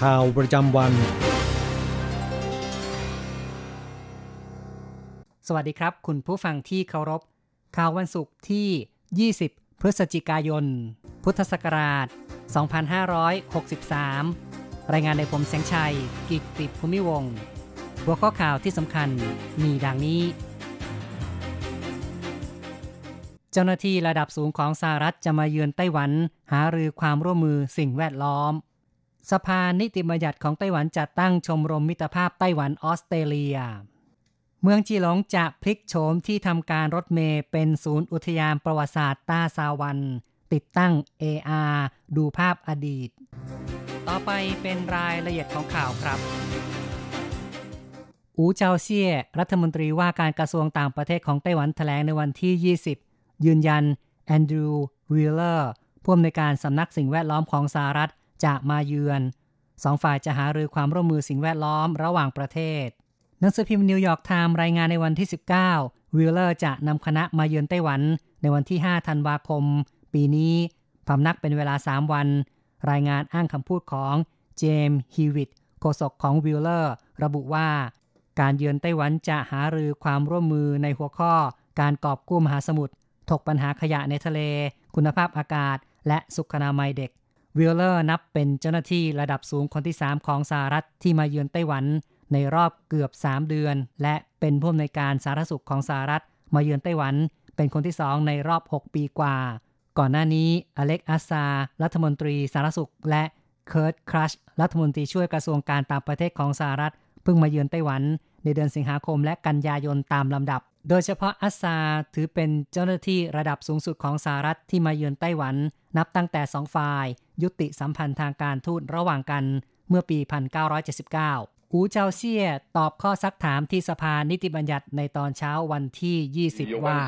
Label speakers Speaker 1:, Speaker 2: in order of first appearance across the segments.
Speaker 1: ข่าวประจำวัน
Speaker 2: สวัสดีครับ คุณผู้ฟังที่เคารพ ข่าววันศุกร์ที่ 20 พฤศจิกายน พุทธศักราช 2563 รายงานโดยผมแสงชัย กิตติภูมิวงหัวข้อข่าวที่สำคัญมีดังนี้ เจ้าหน้าที่ระดับสูงของสหรัฐจะมาเยือนไต้หวัน หารือความร่วมมือสิ่งแวดล้อม สภานิติบัญญัติของไต้หวันจัดตั้งชมรมมิตรภาพไต้หวันออสเตรเลีย เมืองจีหลงจะพลิกโฉมที่ทำการรถเมย์เป็นศูนย์อุทยานประวัติศาสตร์ต้าซาวัน ติดตั้ง AR ดูภาพอดีต ต่อไปเป็นรายละเอียดของข่าวครับ อูเจาเซี่ยรัฐมนตรีว่าการกระทรวงต่างประเทศของไต้หวันแถลงในวันที่ 20 ยืนยันแอนดรูว์วิลเลอร์ผู้อำนวยการสำนักสิ่งแวดล้อมของสหรัฐ จะมาเยือนสองฝ่ายจะหารือความร่วมมือสิ่งแวดล้อมระหว่างประเทศ หนังสือพิมพ์ New York Times รายงานในวันที่ 19 วิลเลอร์จะนำคณะมาเยือนไต้หวัน ในวันที่ 5 ธันวาคม ปีนี้พำนักเป็นเวลา 3 วัน รายงานอ้างคำพูดของเจมส์ฮีวิตโฆษกของวิลเลอร์ ระบุว่า การเยือนไต้หวันจะหารือความร่วมมือในหัวข้อ การกอบกู้มหาสมุทรถกปัญหาขยะในทะเล คุณภาพอากาศ และสุขนามัยเด็ก วิลเลอร์นับเป็นเจ้าหน้าที่ระดับสูงคนที่ 3 ของสหรัฐที่มาเยือนไต้หวันในรอบเกือบ 3 เดือน และเป็นผู้อำนวยการสาธารณสุขของสหรัฐมาเยือนไต้หวัน เป็นคนที่ 2 ในรอบ 6 ปีกว่า ก่อนหน้านี้อเล็กอัสซา รัฐมนตรีสาธารณสุข และเคิร์ตครัชรัฐมนตรีช่วยกระทรวงการต่างประเทศของสหรัฐเพิ่งมาเยือนไต้หวัน ในเดือนสิงหาคมและกันยายนตามลำดับ โดยเฉพาะอัสซาถือเป็นเจ้าหน้าที่ระดับสูงสุดของสหรัฐที่มาเยือนไต้หวัน นับตั้งแต่สองฝ่าย ยุติสัมพันธ์ทางการทูตระหว่างกันเมื่อปี 1979 อูเจาเซียตอบข้อซักถามที่สภานิติบัญญัติในตอนเช้าวันที่ 20 ว่า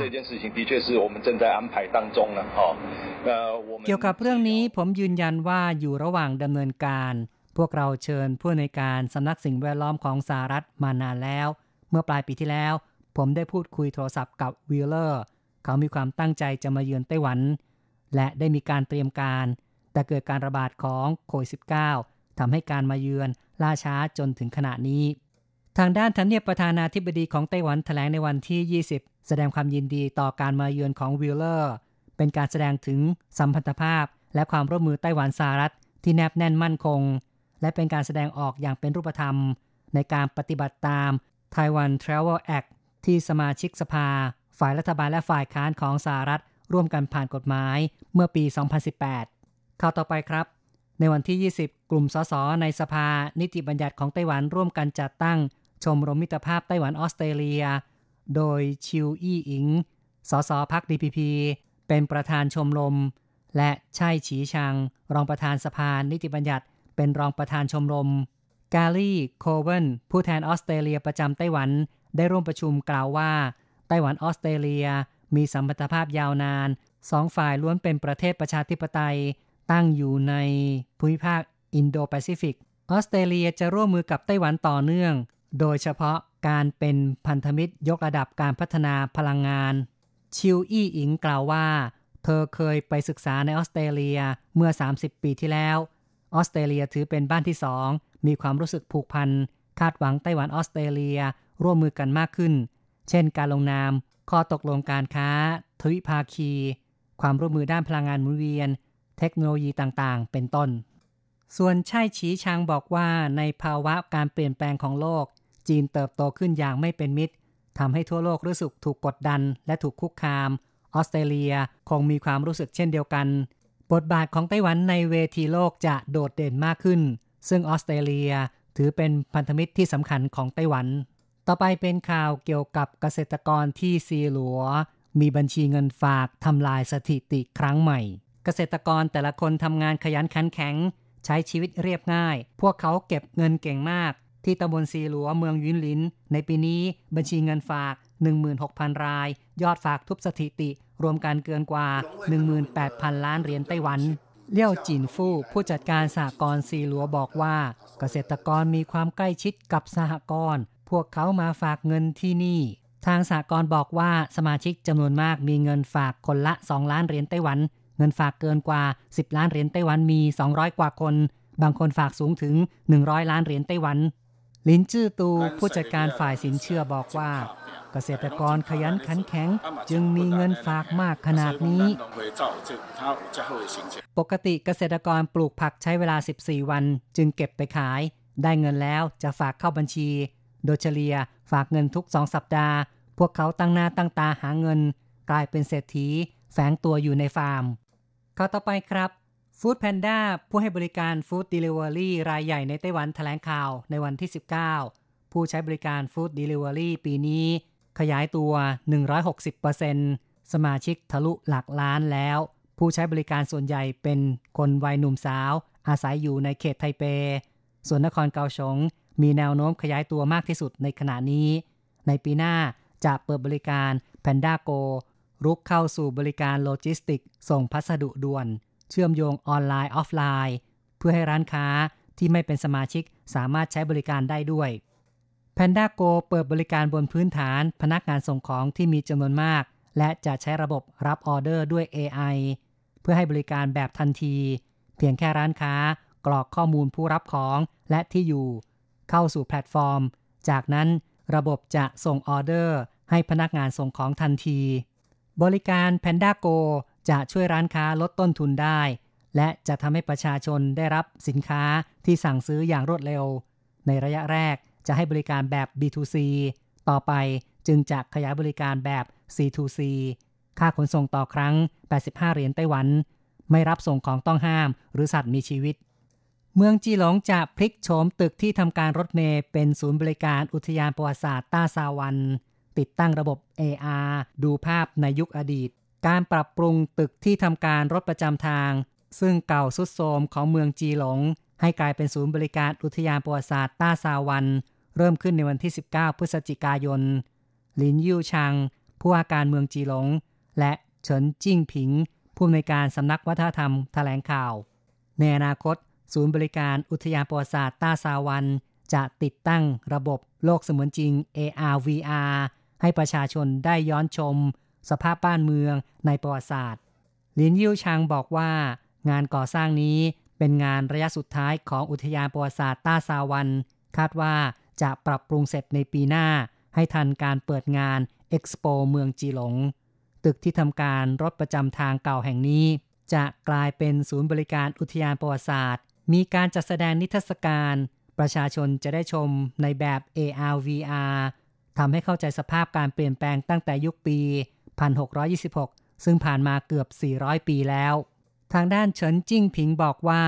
Speaker 2: เกี่ยวกับเรื่องนี้ผมยืนยันว่าอยู่ระหว่างดำเนินการ พวกเราเชิญผู้อำนวยการสำนักสิ่งแวดล้อมของสหรัฐมานานแล้ว เมื่อปลายปีที่แล้ว ผมได้พูดคุยโทรศัพท์กับวิลเลอร์ เขามีความตั้งใจจะมาเยือนไต้หวัน และได้มีการเตรียมการ แต่เกิดการระบาดของโควิด -19 ทำให้การมาเยือนล่าช้าจนถึงขณะนี้ ทางด้านทำเนียบประธานาธิบดีของไต้หวันแถลงในวันที่ 20 แสดงความยินดีต่อการมาเยือนของวิลเลอร์ เป็นการแสดงถึงสัมพันธภาพ และความร่วมมือไต้หวันสหรัฐ ที่แนบแน่นมั่นคง และเป็นการแสดงออกอย่างเป็นรูปธรรม ในการปฏิบัติตาม Taiwan Travel Act ที่สมาชิกสภา ฝ่ายรัฐบาลและฝ่ายค้านของสหรัฐ ร่วมกันผ่านกฎหมายเมื่อปี 2018 ข่าวต่อไปครับ ในวันที่ 20 กลุ่มสสในสภา นิติบัญญัติของไต้หวันร่วมกันจัดตั้ง ชมรมมิตรภาพไต้หวันออสเตรเลีย โดยชิวอี้อิง สสพัก DPP เป็นประธานชมรม และช่ฉีชัง รองประธานสภานิติบัญญัติ เป็นรองประธานชมรม กาลีโคเวนผู้แทนออสเตรเลียประจำไต้หวัน ได้ร่วมประชุมกล่าวว่า ไต้หวันออสเตรเลีย มีสัมพันธภาพยาวนาน สองฝ่ายล้วนเป็นประเทศประชาธิปไตย ตั้งอยู่ในภูมิภาคอินโดแปซิฟิก ออสเตรเลียจะร่วมมือกับไต้หวันต่อเนื่อง โดยเฉพาะการเป็นพันธมิตรยกระดับการพัฒนาพลังงาน ชิวอี้อิงกล่าวว่า เธอเคยไปศึกษาในออสเตรเลียเมื่อ 30 ปีที่แล้ว ออสเตรเลียถือเป็นบ้านที่สองมีความรู้สึกผูกพัน คาดหวังไต้หวันออสเตรเลียร่วมมือกันมากขึ้น เช่น การลงนาม ข้อตกลงการค้า ทวิภาคี ความร่วมมือด้านพลังงานหมุนเวียน เทคโนโลยีต่างๆ เป็นต้น ส่วนใช่ฉีชางบอกว่าในภาวะการเปลี่ยนแปลงของโลก จีนเติบโตขึ้นอย่างไม่เป็นมิตรทำให้ทั่วโลกรู้สึกถูกกดดัน และถูกคุกคาม ออสเตรเลียคงมีความรู้สึกเช่นเดียวกัน บทบาทของไต้หวันในเวทีโลกจะโดดเด่นมากขึ้น ซึ่งออสเตรเลียถือเป็นพันธมิตรที่สำคัญของไต้หวัน ต่อไปเป็นข่าวเกี่ยวกับเกษตรกรที่ซีหลัว มีบัญชีเงินฝากทำลายสถิติครั้งใหม่ เกษตรกรแต่ละคนทำงานขยันขันแข็ง ใช้ชีวิตเรียบง่าย พวกเขาเก็บเงินเก่งมาก ที่ตำบลซีหลัวเมืองยุนลิน ในปีนี้บัญชีเงินฝาก 16,000 ราย ยอดฝากทุบสถิติ รวมกันเกินกว่า 18,000 ล้านเหรียญไต้หวันเลี่ยวจินฟู่ผู้จัดการสหกรณ์ซีหลัวบอกว่า เกษตรกรมีความใกล้ชิดกับสหกรณ์พวกเขามาฝากเงินที่นี่ ทางสหกรณ์บอกว่าสมาชิกจำนวนมากมีเงินฝากคนละ 2 ล้านเหรียญไต้หวัน เงินฝากเกินกว่า 10 ล้านเหรียญไต้หวันมี 200 กว่าคน บางคนฝากสูงถึง 100 ล้านเหรียญไต้หวันลินจื้อตูผู้จัดการฝ่ายสินเชื่อบอกว่า เกษตรกรขยันขันแข็ง จึงมีเงินฝากมากขนาดนี้ ปกติเกษตรกรปลูกผักใช้เวลา 14 วัน จึงเก็บไปขาย ได้เงินแล้วจะฝากเข้าบัญชี โดยเฉลี่ยฝากเงินทุก2สัปดาห์ พวกเขาตั้งหน้าตั้งตาหาเงิน กลายเป็นเศรษฐีแฝงตัวอยู่ในฟาร์ม ข้าต่อไปครับฟู้ดแพนด้าผู้ให้บริการฟู้ดเดลิเวอรี่รายใหญ่ในไต้หวันแถลงข่าวในวันที่ 19 ผู้ใช้บริการฟู้ดเดลิเวอรี่ปีนี้ ขยายตัว 160%สมาชิกทะลุหลักล้านแล้ว ผู้ใช้บริการส่วนใหญ่เป็นคนวัยหนุ่มสาว อาศัยอยู่ในเขตไทเป ส่วนนครเกาสงมีแนวโน้มขยายตัวมากที่สุดในขณะนี้ ในปีหน้าจะเปิดบริการ Panda Go รุกเข้าสู่บริการโลจิสติกส์ ส่งพัสดุด่วน เชื่อมโยงออนไลน์ออฟไลน์ เพื่อให้ร้านค้าที่ไม่เป็นสมาชิกสามารถใช้บริการได้ด้วย Panda Go เปิดบริการบนพื้นฐานพนักงานส่งของที่มีจำนวนมาก และจะใช้ระบบรับออเดอร์ด้วย AI เพื่อให้บริการแบบทันที เพียงแค่ร้านค้ากรอกข้อมูลผู้รับของและที่อยู่ เข้าสู่แพลตฟอร์ม จากนั้นระบบจะส่งออเดอร์ให้พนักงานส่งของทันที บริการ Panda Go จะช่วยร้านค้าลดต้นทุนได้ และจะทำให้ประชาชนได้รับสินค้าที่สั่งซื้ออย่างรวดเร็ว ในระยะแรกจะให้บริการแบบ B2C ต่อไปจึงจะขยายบริการแบบ C2C ค่าขนส่งต่อครั้ง 85 เหรียญไต้หวัน ไม่รับส่งของต้องห้าม หรือสัตว์มีชีวิต เมืองจีหลงจะพลิกโฉมตึกที่ทำการรถเมล์เป็นศูนย์บริการอุทยานประวัติศาสตร์ต้าซาวัน ติดตั้งระบบ AR ดูภาพในยุคอดีต การปรับปรุงตึกที่ทำการรถประจำทาง ซึ่งเก่าสุดโทมของเมืองจีหลง ให้กลายเป็นศูนย์บริการอุทยานประวัติศาสตร์ต้าซาวัน เริ่มขึ้นในวันที่ 19 พฤศจิกายนลินยูชัง ผู้ว่าการเมืองจีหลง และเฉินจิ้งผิง ผู้อำนวยการสำนักวัฒนธรรมแถลงข่าว ในอนาคต ศูนย์บริการอุทยานประวัติศาสตร์ต้าซาวันจะติดตั้งระบบโลกเสมือนจริง AR VR ให้ประชาชนได้ย้อนชม สภาพบ้านเมืองในประวัติศาสตร์ลินยิวชังบอกว่า งานก่อสร้างนี้เป็นงานระยะสุดท้ายของอุทยานประวัติศาสตร์ต้าซาวัน คาดว่าจะปรับปรุงเสร็จในปีหน้า ให้ทันการเปิดงานเอ็กซ์โปเมืองจีหลง ตึกที่ทำการรถประจำทางเก่าแห่งนี้ จะกลายเป็นศูนย์บริการอุทยานประวัติศาสตร์ มีการจัดแสดงนิทรรศการ ประชาชนจะได้ชมในแบบ AR VR ทำให้เข้าใจสภาพการเปลี่ยนแปลงตั้งแต่ยุคปี 1626 ซึ่งผ่านมาเกือบ 400 ปีแล้ว ทางด้านเฉินจิ้งผิงบอกว่า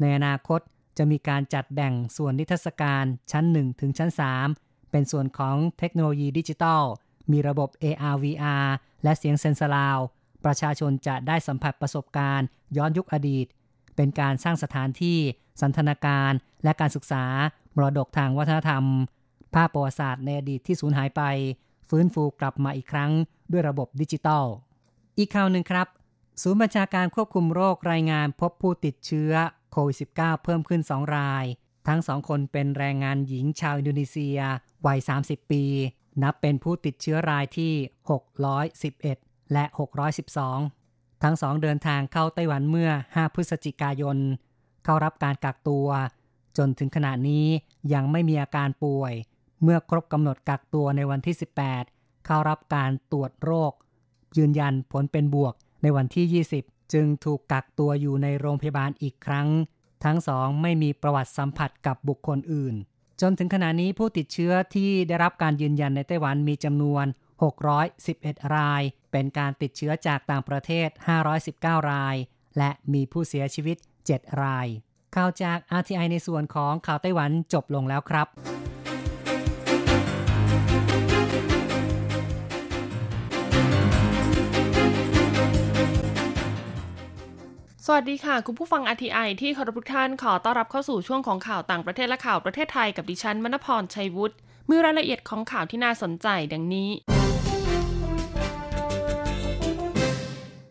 Speaker 2: ในอนาคตจะมีการจัดแบ่งส่วนนิทรรศการชั้น 1 ถึงชั้น 3 เป็นส่วนของเทคโนโลยีดิจิทัล มีระบบ AR VR และเสียง sensurround ประชาชนจะได้สัมผัสประสบการณ์ ย้อนยุคอดีต เป็นการสร้างสถานที่ สันทนาการ และการศึกษามรดกทางวัฒนธรรม ภาพประวัติศาสตร์ในอดีตที่สูญหายไป ฟื้นฟูกลับมาอีกครั้งด้วยระบบดิจิทัลอีกข่าวหนึ่งครับ ศูนย์บัญชาการควบคุมโรครายงานพบผู้ติดเชื้อโควิด -19 เพิ่มขึ้น 2 ราย ทั้งสองคนเป็นแรงงานหญิงชาวอินโดนีเซีย วัย 30 ปี นับเป็นผู้ติดเชื้อรายที่ 611 และ 612 ทั้งสองเดินทางเข้าไต้หวันเมื่อ 5 พฤศจิกายน เข้ารับการกักตัว จนถึงขณะนี้ยังไม่มีอาการป่วย เมื่อครบกำหนดกักตัวในวันที่ 18 เข้ารับการตรวจโรค ยืนยันผลเป็นบวกในวันที่ 20 จึงถูกกักตัวอยู่ในโรงพยาบาลอีกครั้ง ทั้งสองไม่มีประวัติสัมผัสกับบุคคลอื่น จนถึงขณะนี้ผู้ติดเชื้อที่ได้รับการยืนยันในไต้หวันมีจำนวน 611 ราย เป็นการติดเชื้อจากต่างประเทศ 519 ราย และมีผู้เสียชีวิต 7 ราย ข่าวจาก RTI ในส่วนของข่าวไต้หวันจบลงแล้วครับ
Speaker 3: สวัสดีค่ะ คุณผู้ฟังอทีไอที่เคารพทุกท่านขอต้อนรับเข้าสู่ช่วงของข่าวต่างประเทศและข่าวประเทศไทยกับดิฉันมณพรชัยวุฒิมีรายละเอียดของข่าวที่น่าสนใจดังนี้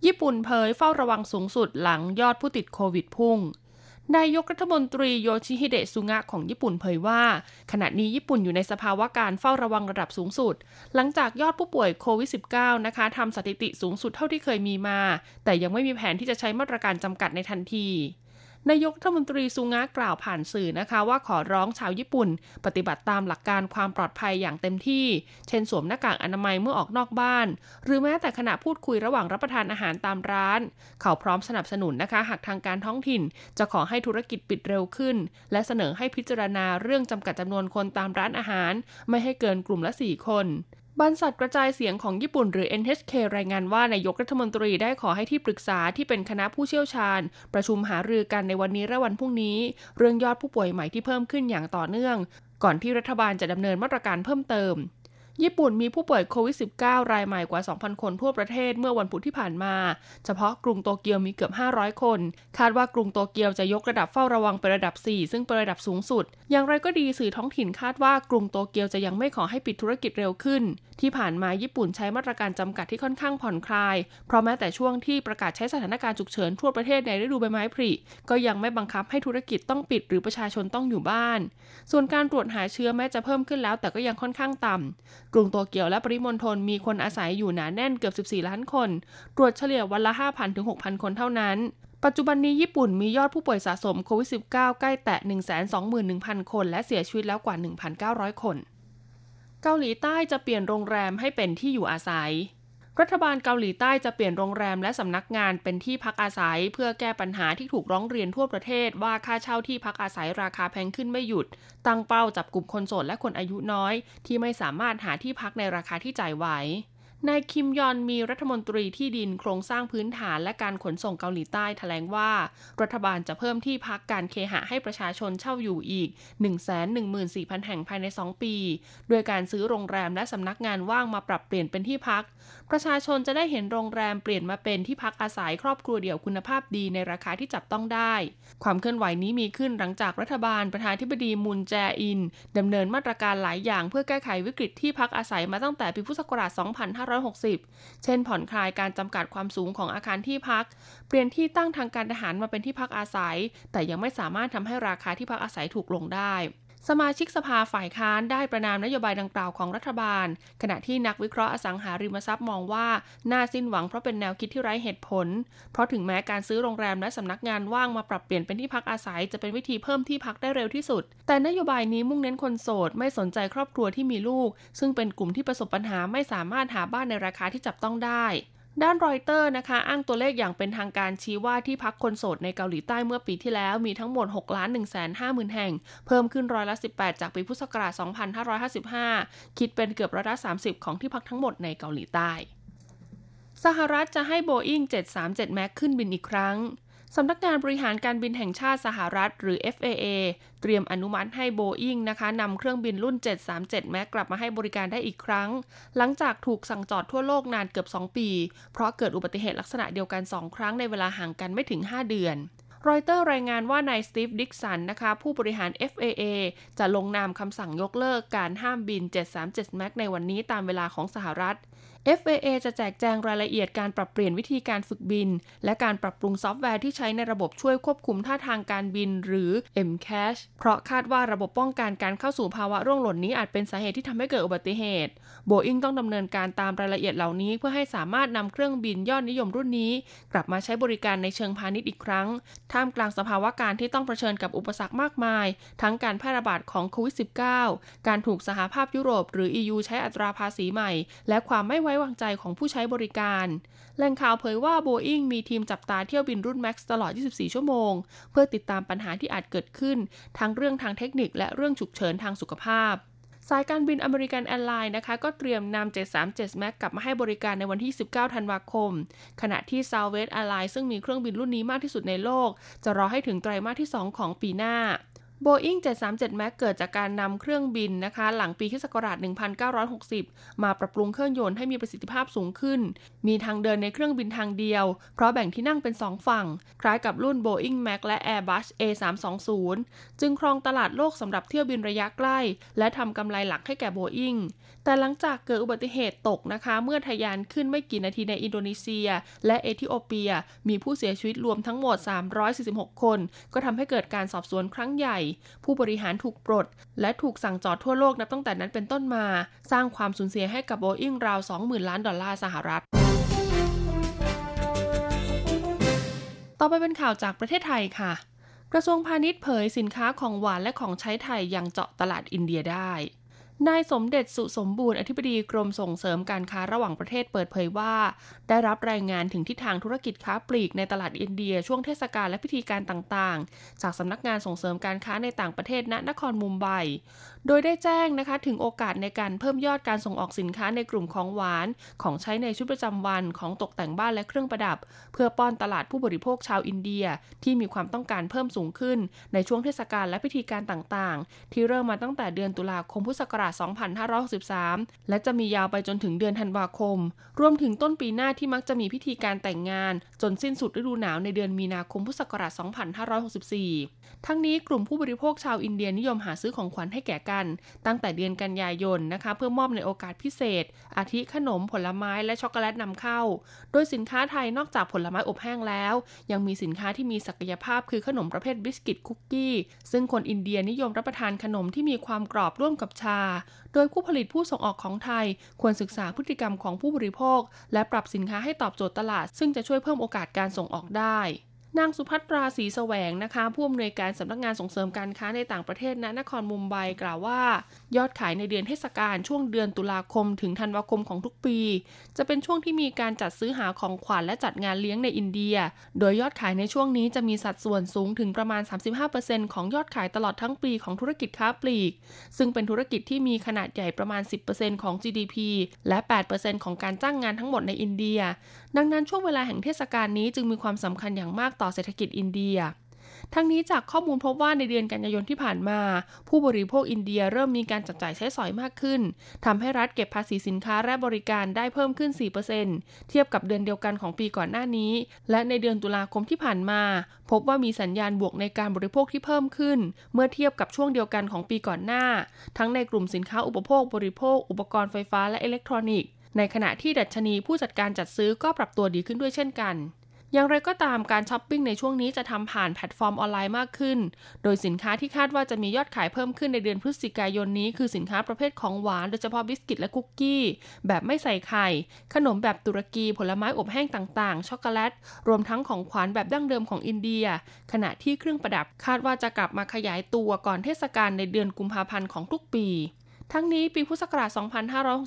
Speaker 3: ญี่ปุ่นเผยเฝ้าระวังสูงสุดหลังยอดผู้ติดโควิดพุ่ง นายกรัฐมนตรีโยชิฮิเดะซุงะของญี่ปุ่นเผยว่า ขณะนี้ญี่ปุ่นอยู่ในสภาวะการเฝ้าระวังระดับสูงสุด หลังจากยอดผู้ป่วยโควิด -19 นะคะทำสถิติสูงสุดเท่าที่เคยมีมา แต่ยังไม่มีแผนที่จะใช้มาตรการจำกัดในทันที นายกรัฐมนตรีซุงะกล่าวผ่านสื่อนะคะ ว่าขอร้องชาวญี่ปุ่น ปฏิบัติตามหลักการความปลอดภัยอย่างเต็มที่ เช่นสวมหน้ากากอนามัยเมื่อออกนอกบ้าน หรือแม้แต่ขณะพูดคุยระหว่างรับประทานอาหารตามร้าน เขาพร้อมสนับสนุนนะคะ หากทางการท้องถิ่น จะขอให้ธุรกิจปิดเร็วขึ้น และเสนอให้พิจารณาเรื่องจำกัดจำนวนคนตามร้านอาหาร ไม่ให้เกินกลุ่มละ 4 คน บรรษัทกระจายเสียงของญี่ปุ่นหรือ NHK รายงานว่านายกรัฐมนตรีได้ขอให้ที่ปรึกษาที่เป็นคณะผู้เชี่ยวชาญ ประชุมหารือกันในวันนี้และวันพรุ่งนี้ เรื่องยอดผู้ป่วยใหม่ที่เพิ่มขึ้นอย่างต่อเนื่อง ก่อนที่รัฐบาลจะดำเนินมาตรการเพิ่มเติม ญี่ปุ่นมีผู้ป่วยโควิด -19 รายใหม่กว่า 2,000 คนทั่วประเทศเมื่อวันพุธที่ผ่านมา เฉพาะกรุงโตเกียวมีเกือบ 500 คน คาดว่ากรุงโตเกียวจะยกระดับเฝ้าระวังเป็นระดับ 4 ซึ่งเป็นระดับสูงสุด อย่างไรก็ดีสื่อท้องถิ่นคาดว่ากรุงโตเกียวจะยังไม่ขอให้ปิดธุรกิจเร็วขึ้น ที่ผ่านมาญี่ปุ่นใช้มาตรการจำกัดที่ค่อนข้างผ่อนคลาย เพราะแม้แต่ช่วงที่ประกาศใช้สถานการณ์ฉุกเฉินทั่วประเทศในฤดูใบไม้ผลิก็ยังไม่บังคับให้ธุรกิจต้องปิดหรือประชาชนต้องอยู่บ้าน ส่วนการตรวจหาเชื้อแม้จะเพิ่มขึ้นแล้ว แต่ก็ยังค่อนข้างต่ำกรุงโตเกียวและริมณฑลมีคนอาศัยอยู่หนาแน่นเกือบ 14 ล้านคน ตรวจเฉลี่ยวันละ 5,000 ถึง 6,000 คนเท่านั้นปัจจุบันนี้ญี่ปุ่นมียอดผู้ป่วยสะสมโควิด -19 ใกล้แตะ 121,000 คน และเสียชีวิตแล้วกว่า 1,900 คน เกาหลีใต้จะเปลี่ยนโรงแรมให้เป็นที่อยู่อาศัย รัฐบาลเกาหลีใต้จะเปลี่ยนโรงแรมและสำนักงานเป็นที่พักอาศัย เพื่อแก้ปัญหาที่ถูกร้องเรียนทั่วประเทศว่าค่าเช่าที่พักอาศัยราคาแพงขึ้นไม่หยุด ตั้งเป้าจับกลุ่มคนโสดและคนอายุน้อย ที่ไม่สามารถหาที่พักในราคาที่จ่ายไหว นายคิมยอนมีรัฐมนตรีที่ดินโครงสร้างพื้นฐานและการขนส่งเกาหลีใต้แถลงว่า รัฐบาลจะเพิ่มที่พักการเคหะให้ประชาชนเช่าอยู่อีก 114,000 แห่งภายใน 2 ปี โดยการซื้อโรงแรมและสำนักงานว่างมาปรับเปลี่ยนเป็นที่พัก ประชาชนจะได้เห็นโรงแรมเปลี่ยนมาเป็นที่พักอาศัยครอบครัวเดี่ยวคุณภาพดีในราคาที่จับต้องได้ ความเคลื่อนไหวนี้มีขึ้นหลังจากรัฐบาลประธานธิบดีมุนแจอินดำเนินมาตรการหลายอย่างเพื่อแก้ไขวิกฤตที่พักอาศัยมาตั้งแต่ปีพุทธศักราช 2560 เช่น ผ่อนคลายการจำกัดความสูงของอาคารที่พัก เปลี่ยนที่ตั้งทางการทหารมาเป็นที่พักอาศัย แต่ยังไม่สามารถทำให้ราคาที่พักอาศัยถูกลงได้ สมาชิกสภาฝ่ายค้านได้ประนามนโยบายดังกล่าวของรัฐบาล ขณะที่นักวิเคราะห์อสังหาริมทรัพย์มองว่า น่าสิ้นหวังเพราะเป็นแนวคิดที่ไร้เหตุผล เพราะถึงแม้การซื้อโรงแรมและสำนักงานว่างมาปรับเปลี่ยนเป็นที่พักอาศัยจะเป็นวิธีเพิ่มที่พักได้เร็วที่สุด แต่นโยบายนี้มุ่งเน้นคนโสด ไม่สนใจครอบครัวที่มีลูก ซึ่งเป็นกลุ่มที่ประสบปัญหาไม่สามารถหาบ้านในราคาที่จับต้องได้ ด้านรอยเตอร์นะคะอ้างตัวเลขอย่างเป็นทางการชี้ว่าที่พักคนโสดในเกาหลีใต้เมื่อปีที่แล้วมีทั้งหมด6ล้าน1 5 0 0 0 0 แห่ง เพิ่มขึ้นร้อยละ 18 จากปีพุทธศักราช 2555 คิดเป็นเกือบร้อยละ 30 ของที่พักทั้งหมดในเกาหลีใต้ สหรัฐจะให้โบอิง737 MAX ขึ้นบินอีกครั้ง สำนักงานบริหารการบินแห่งชาติสหรัฐหรือ FAA เตรียมอนุมัติให้โบอิงนะคะนำเครื่องบินรุ่น 737 แม็กกลับมาให้บริการได้อีกครั้ง หลังจากถูกสั่งจอดทั่วโลกนานเกือบ 2 ปี เพราะเกิดอุบัติเหตุลักษณะเดียวกัน 2 ครั้งในเวลาห่างกันไม่ถึง 5 เดือนรอยเตอร์รายงานว่านายสตีฟดิกสันนะคะ ผู้บริหาร FAA จะลงนามคำสั่งยกเลิกการห้ามบิน 737 MAX ในวันนี้ตามเวลาของสหรัฐ FAA จะแจกแจงรายละเอียดการปรับเปลี่ยนวิธีการฝึกบิน และการปรับปรุงซอฟต์แวร์ที่ใช้ในระบบช่วยควบคุมท่าทางการบินหรือ MCAS เพราะคาดว่าระบบป้องกันการเข้าสู่ภาวะร่วงหล่นนี้อาจเป็นสาเหตุที่ทำให้เกิดอุบัติเหตุโบอิงต้องดำเนินการตามรายละเอียดเหล่านี้ เพื่อให้สามารถนำเครื่องบินยอดนิยมรุ่นนี้ กลับมาใช้บริการในเชิงพาณิชย์อีกครั้ง ท่ามกลางสภาวะการณ์ที่ต้องเผชิญกับอุปสรรคมากมาย ทั้งการแพร่ระบาดของโควิด -19 การถูกสหภาพยุโรป หรือ EU ใช้อัตราภาษีใหม่ และความไม่ไว้วางใจของผู้ใช้บริการ แหล่งข่าวเผยว่าโบอิงมีทีมจับตาเที่ยวบินรุ่น MAX ตลอด 24 ชั่วโมง เพื่อติดตามปัญหาที่อาจเกิดขึ้น ทั้งเรื่องทางเทคนิคและเรื่องฉุกเฉินทางสุขภาพสายการบิน American Airlines นะคะ ก็เตรียมนำ 737 MAX กลับมาให้บริการในวันที่ 19 ธันวาคม ขณะที่ Southwest Airlines ซึ่งมีเครื่องบินรุ่นนี้มากที่สุดในโลก จะรอให้ถึงไตรมาสที่ 2 ของปีหน้า Boeing 737 MAX เกิดจากการนำเครื่องบินนะคะ หลังปีคศ1960 มาปรับปรุงเครื่องยนต์ให้มีประสิทธิภาพสูงขึ้น มีทางเดินในเครื่องบินทางเดียว เพราะแบ่งที่นั่งเป็น 2 ฝั่ง คล้ายกับรุ่น Boeing Max และ Airbus A320 จึงครองตลาดโลกสำหรับเที่ยวบินระยะใกล้ และทำกำไรหลักให้แก่ Boeing แต่หลังจากเกิดอุบัติเหตุตกนะคะ เมื่อทะยานขึ้นไม่กี่นาทีในอินโดนีเซีย และเอธิโอเปีย มีผู้เสียชีวิตรวมทั้งหมด 346 คน ก็ทำให้เกิดการสอบสวนครั้งใหญ่ ผู้บริหารถูกปลด และถูกสั่งจอดทั่วโลกนับตั้งแต่นั้นเป็นต้นมา สร้างความสูญเสียให้กับโบอิงราว 20,000 ล้านดอลลาร์สหรัฐต่อไปเป็นข่าวจากประเทศไทยค่ะ กระทรวงพาณิชย์เผยสินค้าของหวานและของใช้ไทยยังเจาะตลาดอินเดียได้ นายสมเด็จสุสมบูรณ์อธิบดีกรมส่งเสริมการค้าระหว่างประเทศเปิดเผยว่า ได้รับรายงานถึงทิศทางธุรกิจค้าปลีกในตลาดอินเดียช่วงเทศกาลและพิธีการต่างๆ จากสำนักงานส่งเสริมการค้าในต่างประเทศณนครมุมไบโดยได้แจ้งนะคะถึงโอกาสในการเพิ่มยอดการส่งออกสินค้าในกลุ่มของหวาน ของใช้ในชุดประจำวันของตกแต่งบ้านและเครื่องประดับ เพื่อป้อนตลาดผู้บริโภคชาวอินเดียที่มีความต้องการเพิ่มสูงขึ้น ในช่วงเทศกาลและพิธีการต่างๆ ที่เริ่มมาตั้งแต่เดือนตุลาคมพุทธศักราช 2563 และจะมียาวไปจนถึงเดือนธันวาคม รวมถึงต้นปีหน้าที่มักจะมีพิธีการแต่งงาน จนสิ้นสุดฤดูหนาวในเดือนมีนาคมพุทธศักราช 2564 ทั้งนี้กลุ่มผู้บริโภคชาวอินเดียนิยมหาซื้อของขวัญให้แก่กันตั้งแต่เดือนกันยายนนะคะ เพื่อมอบในโอกาสพิเศษ อาทิขนมผลไม้และช็อกโกแลตนำเข้า โดยสินค้าไทยนอกจากผลไม้อบแห้งแล้ว ยังมีสินค้าที่มีศักยภาพคือขนมประเภทบิสกิตคุกกี้ซึ่งคนอินเดียนิยมรับประทานขนมที่มีความกรอบร่วมกับชา โดยผู้ผลิตผู้ส่งออกของไทย ควรศึกษาพฤติกรรมของผู้บริโภค และปรับสินค้าให้ตอบโจทย์ตลาด ซึ่งจะช่วยเพิ่มโอกาสการส่งออกได้ นางสุภัตราศรีแสวงนะคะผู้อำนวยการสำนักงานส่งเสริมการค้าในต่างประเทศณนครมุมไบกล่าวว่า ยอดขายในเดือนเทศกาลช่วงเดือนตุลาคมถึงธันวาคมของทุกปี จะเป็นช่วงที่มีการจัดซื้อหาของขวัญและจัดงานเลี้ยงในอินเดีย โดยยอดขายในช่วงนี้จะมีสัดส่วนสูงถึงประมาณ 35%ของยอดขายตลอดทั้งปีของธุรกิจค้าปลีก ซึ่งเป็นธุรกิจที่มีขนาดใหญ่ประมาณ 10%ของ GDP และ 8%ของการจ้างงานทั้งหมดในอินเดีย ดังนั้นช่วงเวลาแห่งเทศกาลนี้จึงมีความสำคัญอย่างมากต่อเศรษฐกิจอินเดีย ทั้งนี้จากข้อมูลพบว่าในเดือนกันยายนที่ผ่านมา ผู้บริโภคอินเดียเริ่มมีการจับจ่ายใช้สอยมากขึ้นทำให้รัฐเก็บภาษีสินค้าและบริการได้เพิ่มขึ้น 4%เทียบกับเดือนเดียวกันของปีก่อนหน้านี้ และในเดือนตุลาคมที่ผ่านมา พบว่ามีสัญญาณบวกในการบริโภคที่เพิ่มขึ้น เมื่อเทียบกับช่วงเดียวกันของปีก่อนหน้า ทั้งในกลุ่มสินค้าอุปโภคบริโภค อุปกรณ์ไฟฟ้าและอิเล็กทรอนิกส์ ในขณะที่ดัชนีผู้จัดการจัดซื้อก็ปรับตัวดีขึ้นด้วยเช่นกัน อย่างไรก็ตามการช้อปปิ้งในช่วงนี้จะทำผ่านแพลตฟอร์มออนไลน์มากขึ้น โดยสินค้าที่คาดว่าจะมียอดขายเพิ่มขึ้นในเดือนพฤศจิกายนนี้ คือสินค้าประเภทของหวานโดยเฉพาะบิสกิตและคุกกี้ แบบไม่ใส่ไข่ ขนมแบบตุรกีผลไม้อบแห้งต่างๆ ช็อกโกแลต รวมทั้งของขวัญแบบดั้งเดิมของอินเดีย ขณะที่เครื่องประดับคาดว่าจะกลับมาขยายตัวก่อนเทศกาลในเดือนกุมภาพันธ์ของทุกปี ทั้งนี้ปีพุทธศักราช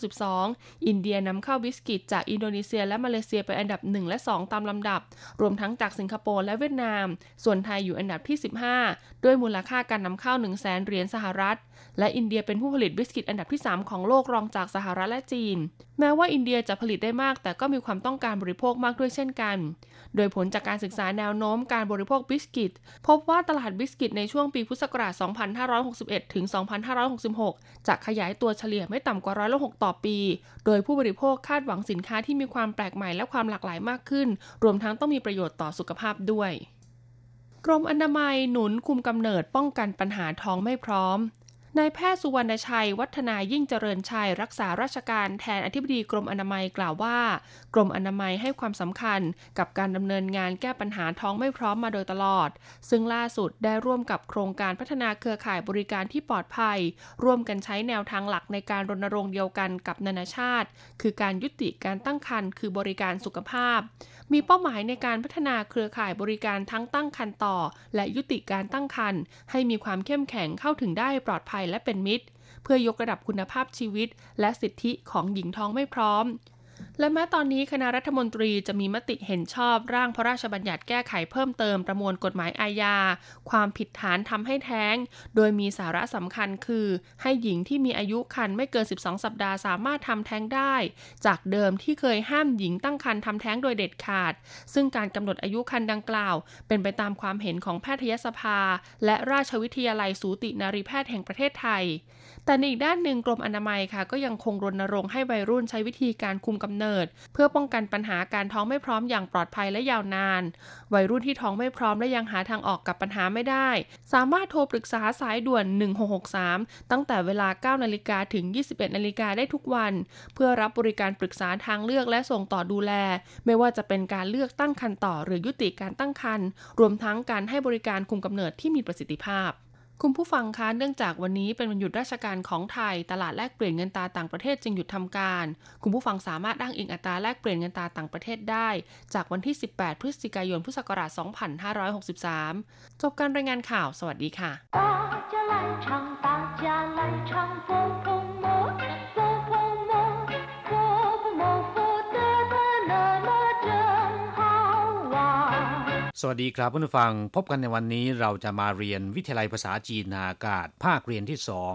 Speaker 3: 2562 อินเดียนำเข้าบิสกิตจากอินโดนีเซียและมาเลเซียเป็นอันดับ 1 และ 2 ตามลำดับ รวมทั้งจากสิงคโปร์และเวียดนาม ส่วนไทยอยู่อันดับที่ 15 ด้วยมูลค่าการนำเข้า 1 0 0 0 0แสนเหรียญสหรัฐ และอินเดียเป็นผู้ผลิตบิสกิตอันดับที่ 3 ของโลกรองจากสหรัฐและจีน แม้ว่าอินเดียจะผลิตได้มาก แต่ก็มีความต้องการบริโภคมากด้วยเช่นกัน โดยผลจากการศึกษาแนวโน้มการบริโภคบิสกิต พบว่าตลาดบิสกิตในช่วงปีพุทธศักราช 2561 ถึง 2566 จะขยายตัวเฉลี่ยไม่ต่ำกว่าร้อยละหต่อปี โดยผู้บริโภคคาดหวังสินค้าที่มีความแปลกใหม่และความหลากหลายมากขึ้น รวมทั้งต้องมีประโยชน์ต่อสุขภาพด้วย กรมอนามัยหนุนคุมกำเนิดป้องกันปัญหาท้องไม่พร้อม นายแพทย์สุวรรณชัย วัฒนายิ่งเจริญชัย รักษาราชการแทนอธิบดีกรมอนามัยกล่าวว่า กรมอนามัยให้ความสำคัญกับการดำเนินงานแก้ปัญหาท้องไม่พร้อมมาโดยตลอด ซึ่งล่าสุดได้ร่วมกับโครงการพัฒนาเครือข่ายบริการที่ปลอดภัย ร่วมกันใช้แนวทางหลักในการรณรงค์เดียวกันกับนานาชาติ คือการยุติการตั้งครรภ์คือบริการสุขภาพ มีเป้าหมายในการพัฒนาเครือข่ายบริการทั้งตั้งครรภ์ต่อ และยุติการตั้งครรภ์ให้มีความเข้มแข็งเข้าถึงได้ปลอดภัยและเป็นมิตร เพื่อยกระดับคุณภาพชีวิต และสิทธิของหญิงท้องไม่พร้อม และแม้ตอนนี้คณะรัฐมนตรีจะมีมติเห็นชอบร่างพระราชบัญญัติแก้ไขเพิ่มเติมประมวลกฎหมายอาญา ความผิดฐานทำให้แท้ง โดยมีสาระสำคัญคือ ให้หญิงที่มีอายุครรภ์ไม่เกิน 12 สัปดาห์สามารถทำแท้งได้ จากเดิมที่เคยห้ามหญิงตั้งครรภ์ทำแท้งโดยเด็ดขาด ซึ่งการกำหนดอายุครรภ์ดังกล่าว เป็นไปตามความเห็นของแพทยสภา และราชวิทยาลัยสูตินารีแพทย์แห่งประเทศไทย แต่ในอีกด้านหนึ่งกรมอนามัยค่ะ ก็ยังคงรณรงค์ให้วัยรุ่นใช้วิธีการคุมกำเนิด เพื่อป้องกันปัญหาการท้องไม่พร้อมอย่างปลอดภัยและยาวนาน วัยรุ่นที่ท้องไม่พร้อมและยังหาทางออกกับปัญหาไม่ได้ สามารถโทรปรึกษาสายด่วน 1663 ตั้งแต่เวลา 9 นาฬิกาถึง 21 นาฬิกาได้ทุกวัน เพื่อรับบริการปรึกษาทางเลือกและส่งต่อดูแล ไม่ว่าจะเป็นการเลือกตั้งครรภ์ต่อหรือยุติการตั้งครรภ์รวมทั้งการให้บริการคุมกำเนิดที่มีประสิทธิภาพ คุณผู้ฟังคะ เนื่องจากวันนี้เป็นวันหยุดราชการของไทย ตลาดแลกเปลี่ยนเงินตาต่างประเทศจึงหยุดทำการ คุณผู้ฟังสามารถอ้างอิงอัตราแลกเปลี่ยนเงินตาต่างประเทศได้ จากวันที่ 18 พฤศจิกายน พุทธศักราช 2563 จบการรายงานข่าว สวัสดีค่ะ
Speaker 4: สวัสดีครับผู้ฟังพบกันในวันนี้เราจะมาเรียนวิทยาลัยภาษาจีนนาอากาศ ภาคเรียนที่สอง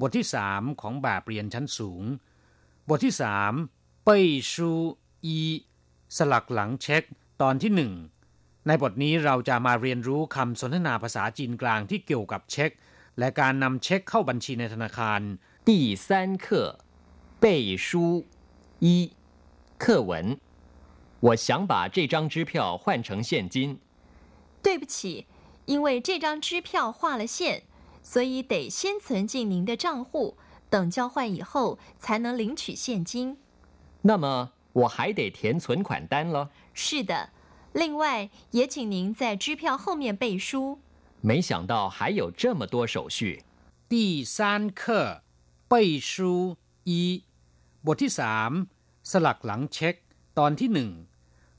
Speaker 4: บทที่สามของแบบเรียนชั้นสูง บทที่สามเป้ยชูอีสลักหลังเช็ค ตอนที่หนึ่งในบทนี้เราจะมาเรียนรู้คำสนทนาภาษาจีนกลางที่เกี่ยวกับเช็ค และการนำเช็คเข้าบัญชีในธนาคาร
Speaker 5: 第三课背书一课文 我想把这张支票换成现金
Speaker 6: 对不起，因为这张支票划了线，所以得先存进您的账户，等交换以后才能领取现金。
Speaker 5: 那么我还得填存款单了。
Speaker 6: 是的，另外也请您在支票后面背书。
Speaker 5: 没想到还有这么多手续。
Speaker 4: 第三课背书一บทที่สามสลักหลังเช็ค ตอนที่หนึ่ง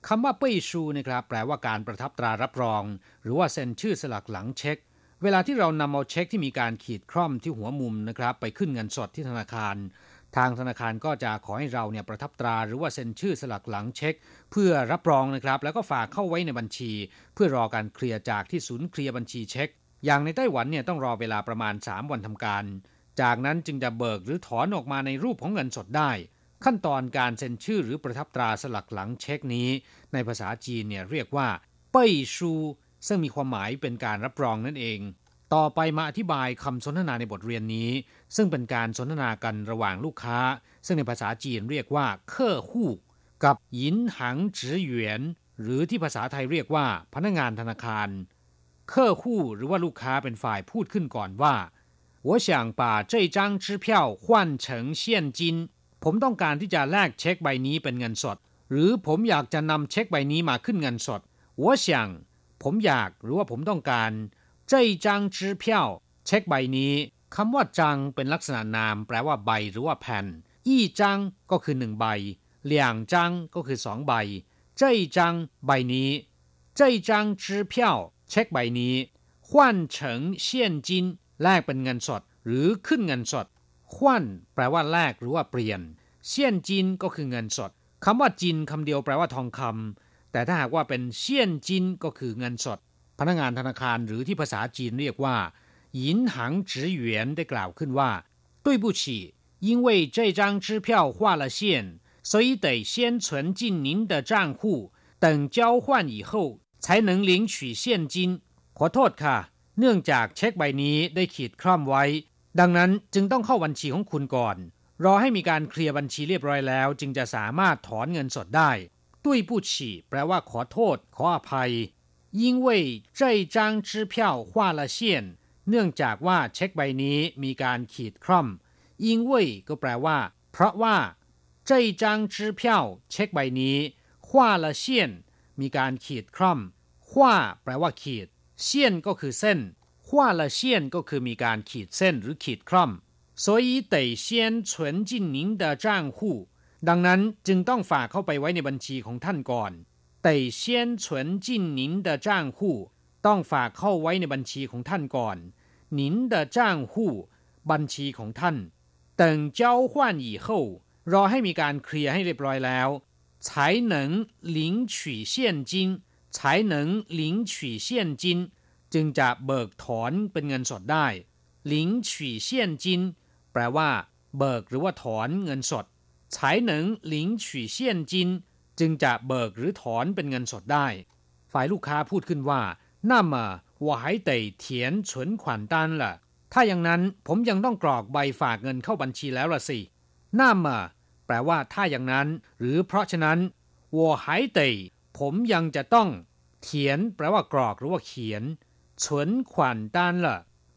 Speaker 4: คำว่าเป้ยชูนะครับแปลว่าการประทับตรารับรอง หรือว่าเซ็นชื่อสลักหลังเช็ค เวลาที่เรานำเอาเช็คที่มีการขีดคร่อมที่หัวมุมนะครับ ไปขึ้นเงินสดที่ธนาคาร ทางธนาคารก็จะขอให้เราเนี่ยประทับตราหรือว่าเซ็นชื่อสลักหลังเช็ค เพื่อรับรองนะครับ แล้วก็ฝากเข้าไว้ในบัญชี เพื่อรอการเคลียร์จากที่ศูนย์เคลียร์บัญชีเช็ค อย่างในไต้หวันเนี่ยต้องรอเวลาประมาณ 3 วันทำการ จากนั้นจึงจะเบิกหรือถอนออกมาในรูปของเงินสดได้ ขั้นตอนการเซ็นชื่อหรือประทับตราสลักหลังเช็คนี้ ในภาษาจีนเนี่ยเรียกว่าเป้ยชูซึ่งมีความหมายเป็นการรับรองนั่นเอง ต่อไปมาอธิบายคำสนทนาในบทเรียนนี้ ซึ่งเป็นการสนทนากันระหว่างลูกค้า ซึ่งในภาษาจีนเรียกว่าเคอหู่กับหยินหังจือหยวนหรือที่ภาษาไทยเรียกว่า พนักงานธนาคารเคอหู่หรือว่าลูกค้าเป็นฝ่ายพูดขึ้นก่อนว่า我想把这张支票换成现金 ผมต้องการที่จะแลกเช็คใบนี้เป็นเงินสด หรือผมอยากจะนำเช็คใบนี้มาขึ้นเงินสด我想ผมอยากหรือว่าผมต้องการ这张支票เช็คใบนี้คำว่าจังเป็นลักษณะนาม แปลว่าใบหรือว่าแผ่นยี่จังก็คือหนึ่งใบเหลี่ยงจังก็คือสองใบ这张ใบนี้这张支票เช็คใบนี้换成现金แลกเป็นเงินสด หรือขึ้นเงินสด ขวัญแปลว่าแลกหรือว่าเปลี่ยนเซียนจินก็คือเงินสดคำว่าจินคำเดียวแปลว่าทองคำแต่ถ้าหากว่าเป็นเซียนจินก็คือเงินสด พนักงานธนาคารหรือที่ภาษาจีนเรียกว่าหยินหังจือหยวนได้กล่าวขึ้นว่า对不起因为这张支票画了线所以得先存进您的账户等交换以后才能领取现金ขอโทษค่ะ เนื่องจากเช็คใบนี้ได้ขีดคร่อมไว้ ดังนั้นจึงต้องเข้าบัญชีของคุณก่อน รอให้มีการเคลียร์บัญชีเรียบร้อยแล้ว จึงจะสามารถถอนเงินสดได้ตุ้ยผู้ฉี่แปลว่าขอโทษ ขออภัยยิ่งเว่ยใจจางชื่เพี้ว่าเชียน เนื่องจากว่าเช็คใบนี้มีการขีดคร่อมยิ่งเว่ยก็แปลว่า เพราะว่าใจจางจ้ยวช็คใบนี้ว่าเชียน มีการขีดคร่อมว่าแปลว่าขีดเชียนก็คือเส้น 画了线ก็คือมีการขีดเส้นหรือขีดคร่อม所以得先存进您的账户ดังนั้นจึงต้องฝากเข้าไปไว้ในบัญชีของท่านก่อน得先存进您的账户ต้องฝากเข้าไว้ในบัญชีของท่านก่อน您的账户บัญชีของท่าน等交换以后 รอให้มีการเคลียร์ให้เรียบร้อยแล้ว才能领取现金才能领取现金 จึงจะเบิกถอนเป็นเงินสดได้หลิงฉี่เซียนจินแปลว่า เบิกหรือว่าถอนเงินสดใช่หนึ่งหลิงฉี่เซียนจินจึงจะเบิกหรือถอนเป็นเงินสดได้ ฝ่ายลูกค้าพูดขึ้นว่าน่ามาว่าหายเตยเถียนฉนขวัญตันล่ะ ถ้าอย่างนั้นผมยังต้องกรอกใบฝากเงินเข้าบัญชีแล้วละสิน่ามาแปลว่าถ้าอย่างนั้น หรือเพราะฉะนั้นวัวหายเตยผมยังจะต้องเขียน แปลว่ากรอกหรือว่าเขียน 存款单了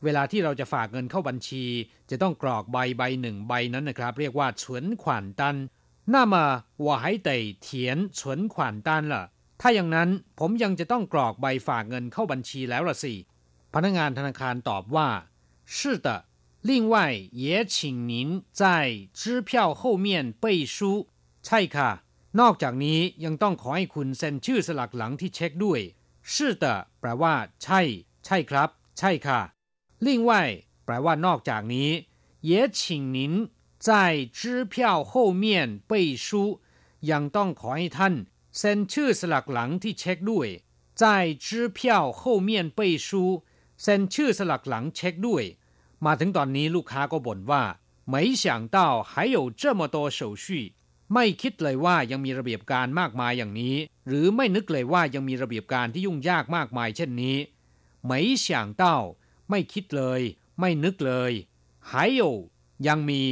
Speaker 4: เวลาที่เราจะฝากเงินเข้าบัญชี จะต้องกรอกใบใบหนึ่งใบนั้นนะครับ เรียกว่า存款单那么我还得填存款单了ถ้าอย่างนั้นผมยังจะต้องกรอกใบฝากเงินเข้าบัญชีแล้วล่ะสิ พนักงานธนาคารตอบว่า是的另外也请您在支票后面背书ใช่ค่ะ นอกจากนี้ยังต้องขอให้คุณเซ็นชื่อสลักหลังที่เช็คด้วย是的แปลว่า ใช่ ใช่ครับ ใช่ค่ะ另外แปลว่านอกจากนี้也请您在支票后面背书ยังต้องขอให้ท่านเซ็นชื่อสลักหลังที่เช็คด้วย在支票后面背书เซ็นชื่อสลักหลังเช็คด้วย มาถึงตอนนี้ลูกค้าก็บ่นว่า没想到还有这么多手续ไม่คิดเลยว่ายังมีระเบียบการมากมายอย่างนี้ หรือไม่นึกเลยว่ายังมีระเบียบการที่ยุ่งยากมากมายเช่นนี้ 没想到ไม่คิดเลย ไม่นึกเลย还有ยังมี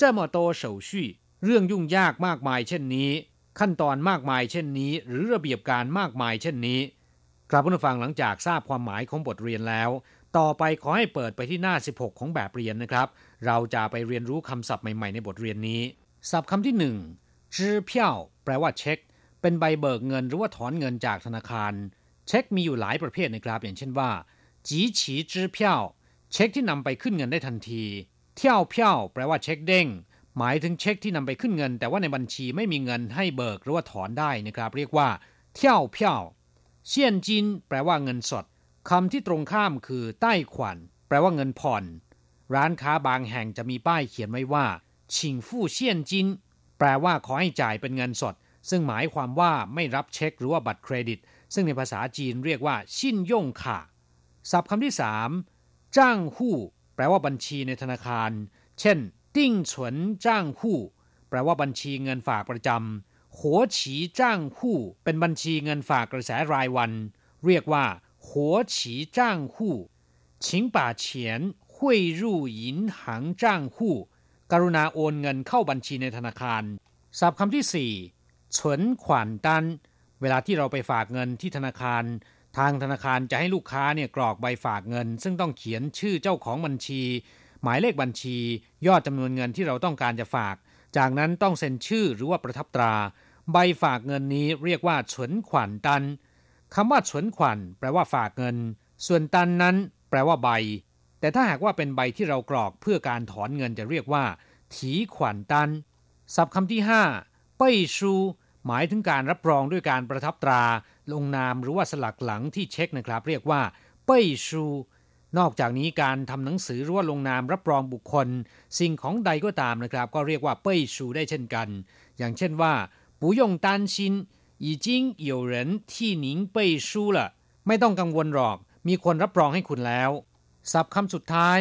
Speaker 4: 这么多手续เรื่องยุ่งยากมากมายเช่นนี้ ขั้นตอนมากมายเช่นนี้ หรือระเบียบการมากมายเช่นนี้กลับผู้ฟังหลังจากทราบความหมายของบทเรียนแล้ว ต่อไปขอให้เปิดไปที่หน้า 16 ของแบบเรียนนะครับ เราจะไปเรียนรู้คำศัพท์ใหม่ๆในบทเรียนนี้ ศัพท์คำที่หนึ่งจื้อเพี้ยวแปลว่าเช็ค เป็นใบเบิกเงินหรือว่าถอนเงินจากธนาคาร เช็คมีอยู่หลายประเภทนะครับอย่างเช่นว่าจีฉีจื้อเพี้ยวเช็คที่นำไปขึ้นเงินได้ทันทีเที่ยวเพี้ยวแปลว่าเช็คเด้ง หมายถึงเช็คที่นำไปขึ้นเงิน แต่ว่าในบัญชีไม่มีเงินให้เบิกหรือว่าถอนได้นะครับ เรียกว่าเที่ยวเพี้ยวเซียนจินแปลว่าเงินสดคำที่ตรงข้ามคือ ใต้ขวัญแปลว่าเงินผ่อน ร้านค้าบางแห่งจะมีป้ายเขียนไว้ว่าชิงฟู่เซียนจินแปลว่าขอให้จ่ายเป็นเงินสด ซึ่งหมายความว่าไม่รับเช็คหรือว่าบัตรเครดิต ซึ่งในภาษาจีนเรียกว่า ชินย่งค่ะศัพท์คำที่สามจ้างหู้แปลว่าบัญชีในธนาคาร เช่น ติ้งฉวนจ้างหู้แปลว่าบัญชีเงินฝากประจำหัวฉีจ้างหู้เป็นบัญชีเงินฝากกระแสรายวัน เรียกว่าหัวฉีจ้างหู้ชิงป่าเฉียนหุยรู่หยินหังจางหู้กรุณาโอนเงินเข้าบัญชีในธนาคารศัพท์คำที่สี่ฉวนขวานดัน เวลาที่เราไปฝากเงินที่ธนาคาร ทางธนาคารจะให้ลูกค้าเนี่ยกรอกใบฝากเงิน ซึ่งต้องเขียนชื่อเจ้าของบัญชี หมายเลขบัญชี ยอดจำนวนเงินที่เราต้องการจะฝาก จากนั้นต้องเซ็นชื่อหรือว่าประทับตรา ใบฝากเงินนี้เรียกว่าฉวนขวัญตันคำว่าฉวนขวัญแปลว่าฝากเงิน ส่วนตันนั้น แปลว่าใบ แต่ถ้าหากว่าเป็นใบที่เรากรอกเพื่อการถอนเงินจะเรียกว่า ถีขวัญตันศัพท์คำที่ห้าเป้ยชู หมายถึงการรับรองด้วยการประทับตรา ลงนามหรือว่าสลักหลังที่เช็คนะครับ เรียกว่าเป้ยชูนอกจากนี้การทำหนังสือหรือว่าลงนามรับรองบุคคล สิ่งของใดก็ตามนะครับ ก็เรียกว่าเป้ยชูได้เช่นกัน อย่างเช่นว่า不用担心已经有人替您背书了ไม่ต้องกังวลหรอก มีคนรับรองให้คุณแล้ว ศัพท์คำสุดท้าย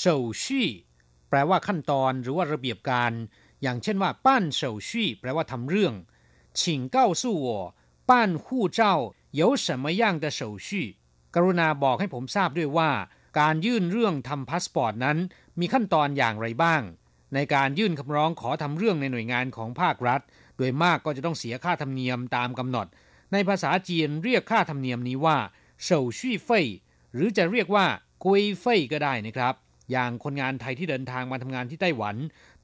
Speaker 4: 手续แปลว่าขั้นตอนหรือว่าระเบียบการ อย่างเช่นว่าป้านเฉาชี่แปลว่าทำเรื่อง 请告诉我办护照有什么样的手续กรุณาบอกให้ผมทราบด้วยว่า การยื่นเรื่องทำพาสปอร์ตนั้น มีขั้นตอนอย่างไรบ้าง ในการยื่นคำร้องขอทำเรื่องในหน่วยงานของภาครัฐ โดยมากก็จะต้องเสียค่าธรรมเนียมตามกำหนด ในภาษาจีนเรียกค่าธรรมเนียมนี้ว่าเฉาชี่เฟยหรือจะเรียกว่ากุยเฟยก็ได้นะครับ อย่างคนงานไทยที่เดินทางมาทำงานที่ไต้หวัน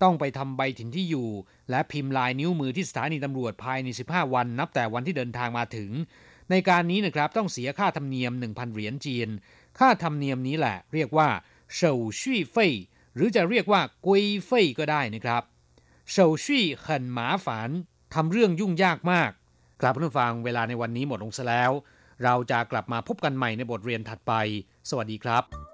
Speaker 4: ต้องไปทำใบถิ่นที่อยู่ และพิมพ์ลายนิ้วมือที่สถานีตำรวจภายใน 15 วัน นับแต่วันที่เดินทางมาถึง ในการนี้นะครับต้องเสียค่าธรรมเนียม 1,000 เหรียญจีน ค่าธรรมเนียมนี้แหละ เรียกว่าเฉาชี่ยเฟยหรือจะเรียกว่ากุยเฟยก็ได้นะครับเฉาชี่ยขันหมาฝานทำเรื่องยุ่งยากมากกลับผู้ฟังเวลาในวันนี้หมดลงซะแล้ว เราจะกลับมาพบกันใหม่ในบทเรียนถัดไป สวัสดีครับ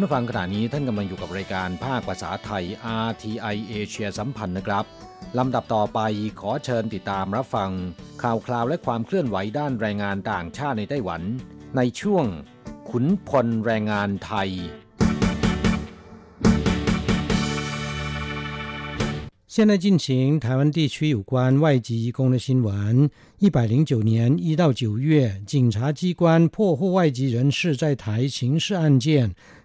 Speaker 1: ลับมาฟังขณะนี้ท่านกำลังอยู่กับรายการภาคภาษาไทย RTI เอเชียสัมพันธ์นะครับลำดับต่อไปขอเชิญติดตามรับฟัง ข่าวคราวและความเคลื่อนไหวด้านแรงงานต่างชาติในไต้หวัน ในช่วง ขุนพลแรงงานไทย现在进行台湾地区有关外籍移工的新闻。一百零九年一到九月，警察机关破获外籍人士在台刑事案件，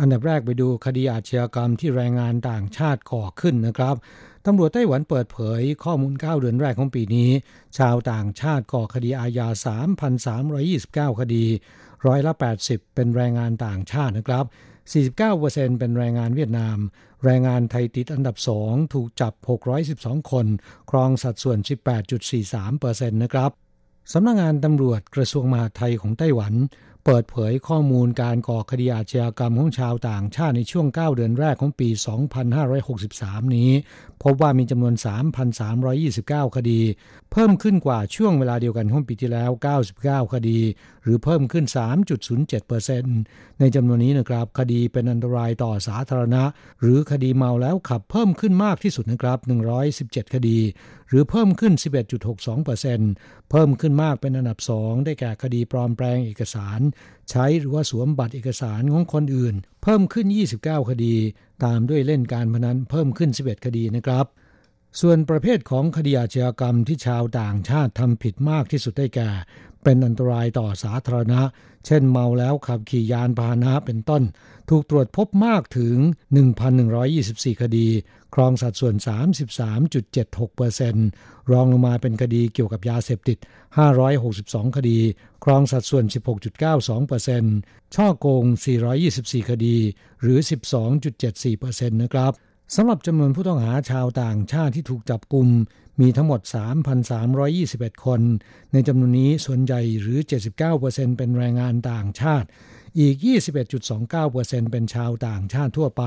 Speaker 1: อันดับแรกไปดูคดีอาชญากรรมที่แรงงานต่างชาติก่อขึ้นนะครับตำรวจไต้หวันเปิดเผยข้อมูล 9 เดือนแรกของปีนี้ ชาวต่างชาติก่อคดีอาญา 3,329 คดี ร้อยละ 80 เป็นแรงงานต่างชาตินะครับ 49%เป็นแรงงานเวียดนาม แรงงานไทยติดอันดับ 2 ถูกจับ 612 คน ครองสัดส่วน 18.43%นะครับสำนักงงานตำรวจกระทรวงมหาดไทยของไต้หวัน เปิดเผยข้อมูลการก่อคดีอาชญากรรมของชาวต่างชาติในช่วง 9 เดือนแรกของปี 2563 นี้ พบว่ามีจำนวน 3,329 คดีเพิ่มขึ้นกว่าช่วงเวลาเดียวกันของปีที่แล้ว 99 คดี หรือเพิ่มขึ้น 3.07%ในจำนวนนี้นะครับ คดีเป็นอันตรายต่อสาธารณะ หรือคดีเมาแล้วขับเพิ่มขึ้นมากที่สุดนะครับ 117 คดี หรือเพิ่มขึ้น 11.62%เพิ่มขึ้นมากเป็นอันดับ 2 ได้แก่คดีปลอมแปลงเอกสาร ใช้หรือว่าสวมบัตรเอกสารของคนอื่น เพิ่มขึ้น 29 คดี ตามด้วยเล่นการพนันเพิ่มขึ้น 11 คดีนะครับ ส่วนประเภทของคดีอาชญากรรมที่ชาวต่างชาติทำผิดมากที่สุดได้แก่ เป็นอันตรายต่อสาธารณะ เช่นเมาแล้วขับขี่ยานพาหนะเป็นต้น ถูกตรวจพบมากถึง 1,124 คดี ครองสัดส่วน 33.76%รองลงมาเป็นคดีเกี่ยวกับยาเสพติด 562 คดี ครองสัดส่วน 16.92%ช่อโกง 424 คดี หรือ 12.74%นะครับ สำหรับจำนวนผู้ต้องหาชาวต่างชาติที่ถูกจับกลุ่มมีทั้งหมด 3,321 คน ในจำนวนนี้ส่วนใหญ่หรือ 79%เป็นแรงงานต่างชาติ อีก 21.29%เป็นชาวต่างชาติทั่วไป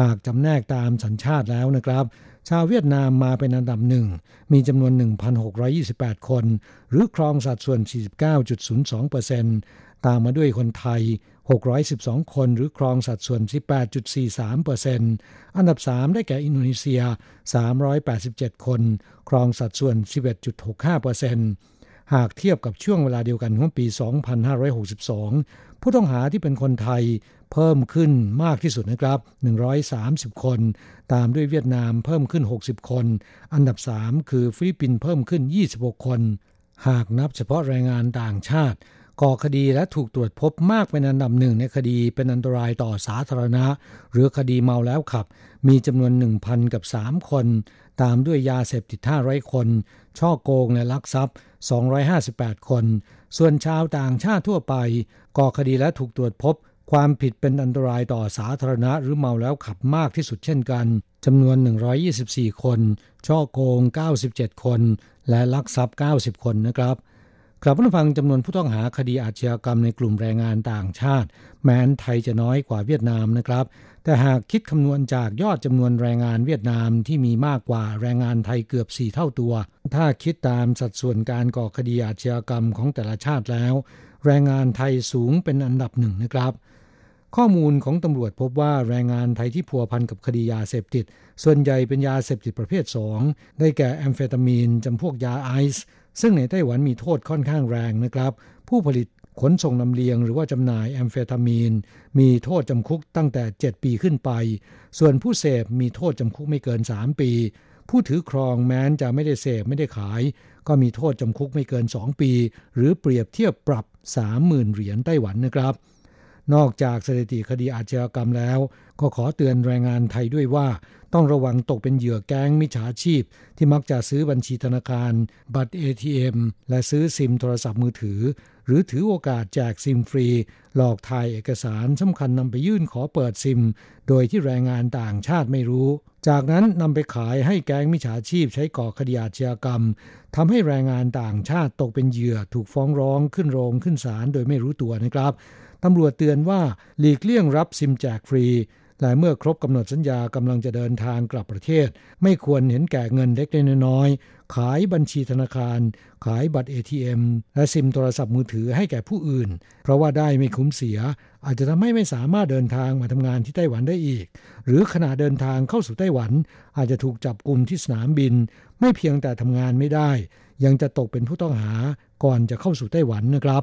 Speaker 1: หากจำแนกตามสัญชาติแล้วนะครับ ชาวเวียดนามมาเป็นอันดับหนึ่ง มีจำนวน 1,628 คน หรือครองสัดส่วน 49.02% ตามมาด้วยคนไทย 612 คนหรือครองสัดส่วน 18.43%อันดับ 3 ได้แก่อินโดนีเซีย 387 คน ครองสัดส่วน 11.65%หากเทียบกับช่วงเวลาเดียวกันของปี 2562 ผู้ต้องหาที่เป็นคนไทยเพิ่มขึ้นมากที่สุดนะครับ 130 คน ตามด้วยเวียดนามเพิ่มขึ้น 60 คน อันดับ 3 คือฟิลิปปินส์เพิ่มขึ้น 26 คน หากนับเฉพาะแรงงานต่างชาติ ก่อคดีและถูกตรวจพบมากเป็นอันดับหนึ่งในคดีเป็นอันตรายต่อสาธารณะ หรือคดีเมาแล้วขับ มีจำนวน 1,000 กับ 3 คน ตามด้วยยาเสพติด500คน ช่อโกงและลักทรัพย์ 258 คน ส่วนชาวต่างชาติทั่วไป ก่อคดีและถูกตรวจพบ ความผิดเป็นอันตรายต่อสาธารณะ หรือเมาแล้วขับมากที่สุดเช่นกันจำนวน 124 คน ช่อโกง 97 คน และลักทรัพย์ 90 คนนะครับ กลับมาฟังจำนวนผู้ต้องหาคดีอาชญากรรมในกลุ่มแรงงานต่างชาติ แม้นไทยจะน้อยกว่าเวียดนามนะครับ แต่หากคิดคำนวณจากยอดจำนวนแรงงานเวียดนามที่มีมากกว่าแรงงานไทยเกือบ 4 เท่าตัว ถ้าคิดตามสัดส่วนการก่อคดีอาชญากรรมของแต่ละชาติแล้ว แรงงานไทยสูงเป็นอันดับหนึ่งนะครับ ข้อมูลของตำรวจพบว่าแรงงานไทยที่พัวพันกับคดียาเสพติด ส่วนใหญ่เป็นยาเสพติดประเภท 2 ได้แก่แอมเฟตามีนจำพวกยาไอซ์ ซึ่งในไต้หวันมีโทษค่อนข้างแรงนะครับ ผู้ผลิตขนส่งลำเลียงหรือว่าจำหน่ายแอมเฟตามีน มีโทษจำคุกตั้งแต่ 7 ปีขึ้นไป ส่วนผู้เสพมีโทษจำคุกไม่เกิน 3 ปี ผู้ถือครองแม้นจะไม่ได้เสพไม่ได้ขาย ก็มีโทษจำคุกไม่เกิน 2 ปี หรือเปรียบเทียบปรับ 30,000 เหรียญไต้หวันนะครับ นอกจากสถิติคดีอาชญากรรมแล้ว ก็ขอเตือนแรงงานไทยด้วยว่า ต้องระวังตกเป็นเหยื่อแก๊งมิจฉาชีพ ที่มักจะซื้อบัญชีธนาคาร บัตร ATM และซื้อซิมโทรศัพท์มือถือ หรือถือโอกาสแจกซิมฟรี หลอกถ่ายเอกสารสำคัญนำไปยื่นขอเปิดซิม โดยที่แรงงานต่างชาติไม่รู้ จากนั้นนำไปขายให้แก๊งมิจฉาชีพใช้ก่อคดีอาชญากรรมทำให้แรงงานต่างชาติตกเป็นเหยื่อถูกฟ้องร้องขึ้นโรงขึ้นศาลโดยไม่รู้ตัวนะครับตำรวจเตือนว่าหลีกเลี่ยงรับซิมแจกฟรี และเมื่อครบกำหนดสัญญากำลังจะเดินทางกลับประเทศ ไม่ควรเห็นแก่เงินเล็กน้อยขายบัญชีธนาคาร ขายบัตร ATM และซิมโทรศัพท์มือถือให้แก่ผู้อื่น เพราะว่าได้ไม่คุ้มเสีย อาจจะทำให้ไม่สามารถเดินทางมาทำงานที่ไต้หวันได้อีก หรือขณะเดินทางเข้าสู่ไต้หวัน อาจจะถูกจับกลุ่มที่สนามบิน ไม่เพียงแต่ทำงานไม่ได้ ยังจะตกเป็นผู้ต้องหาก่อนจะเข้าสู่ไต้หวันนะครับ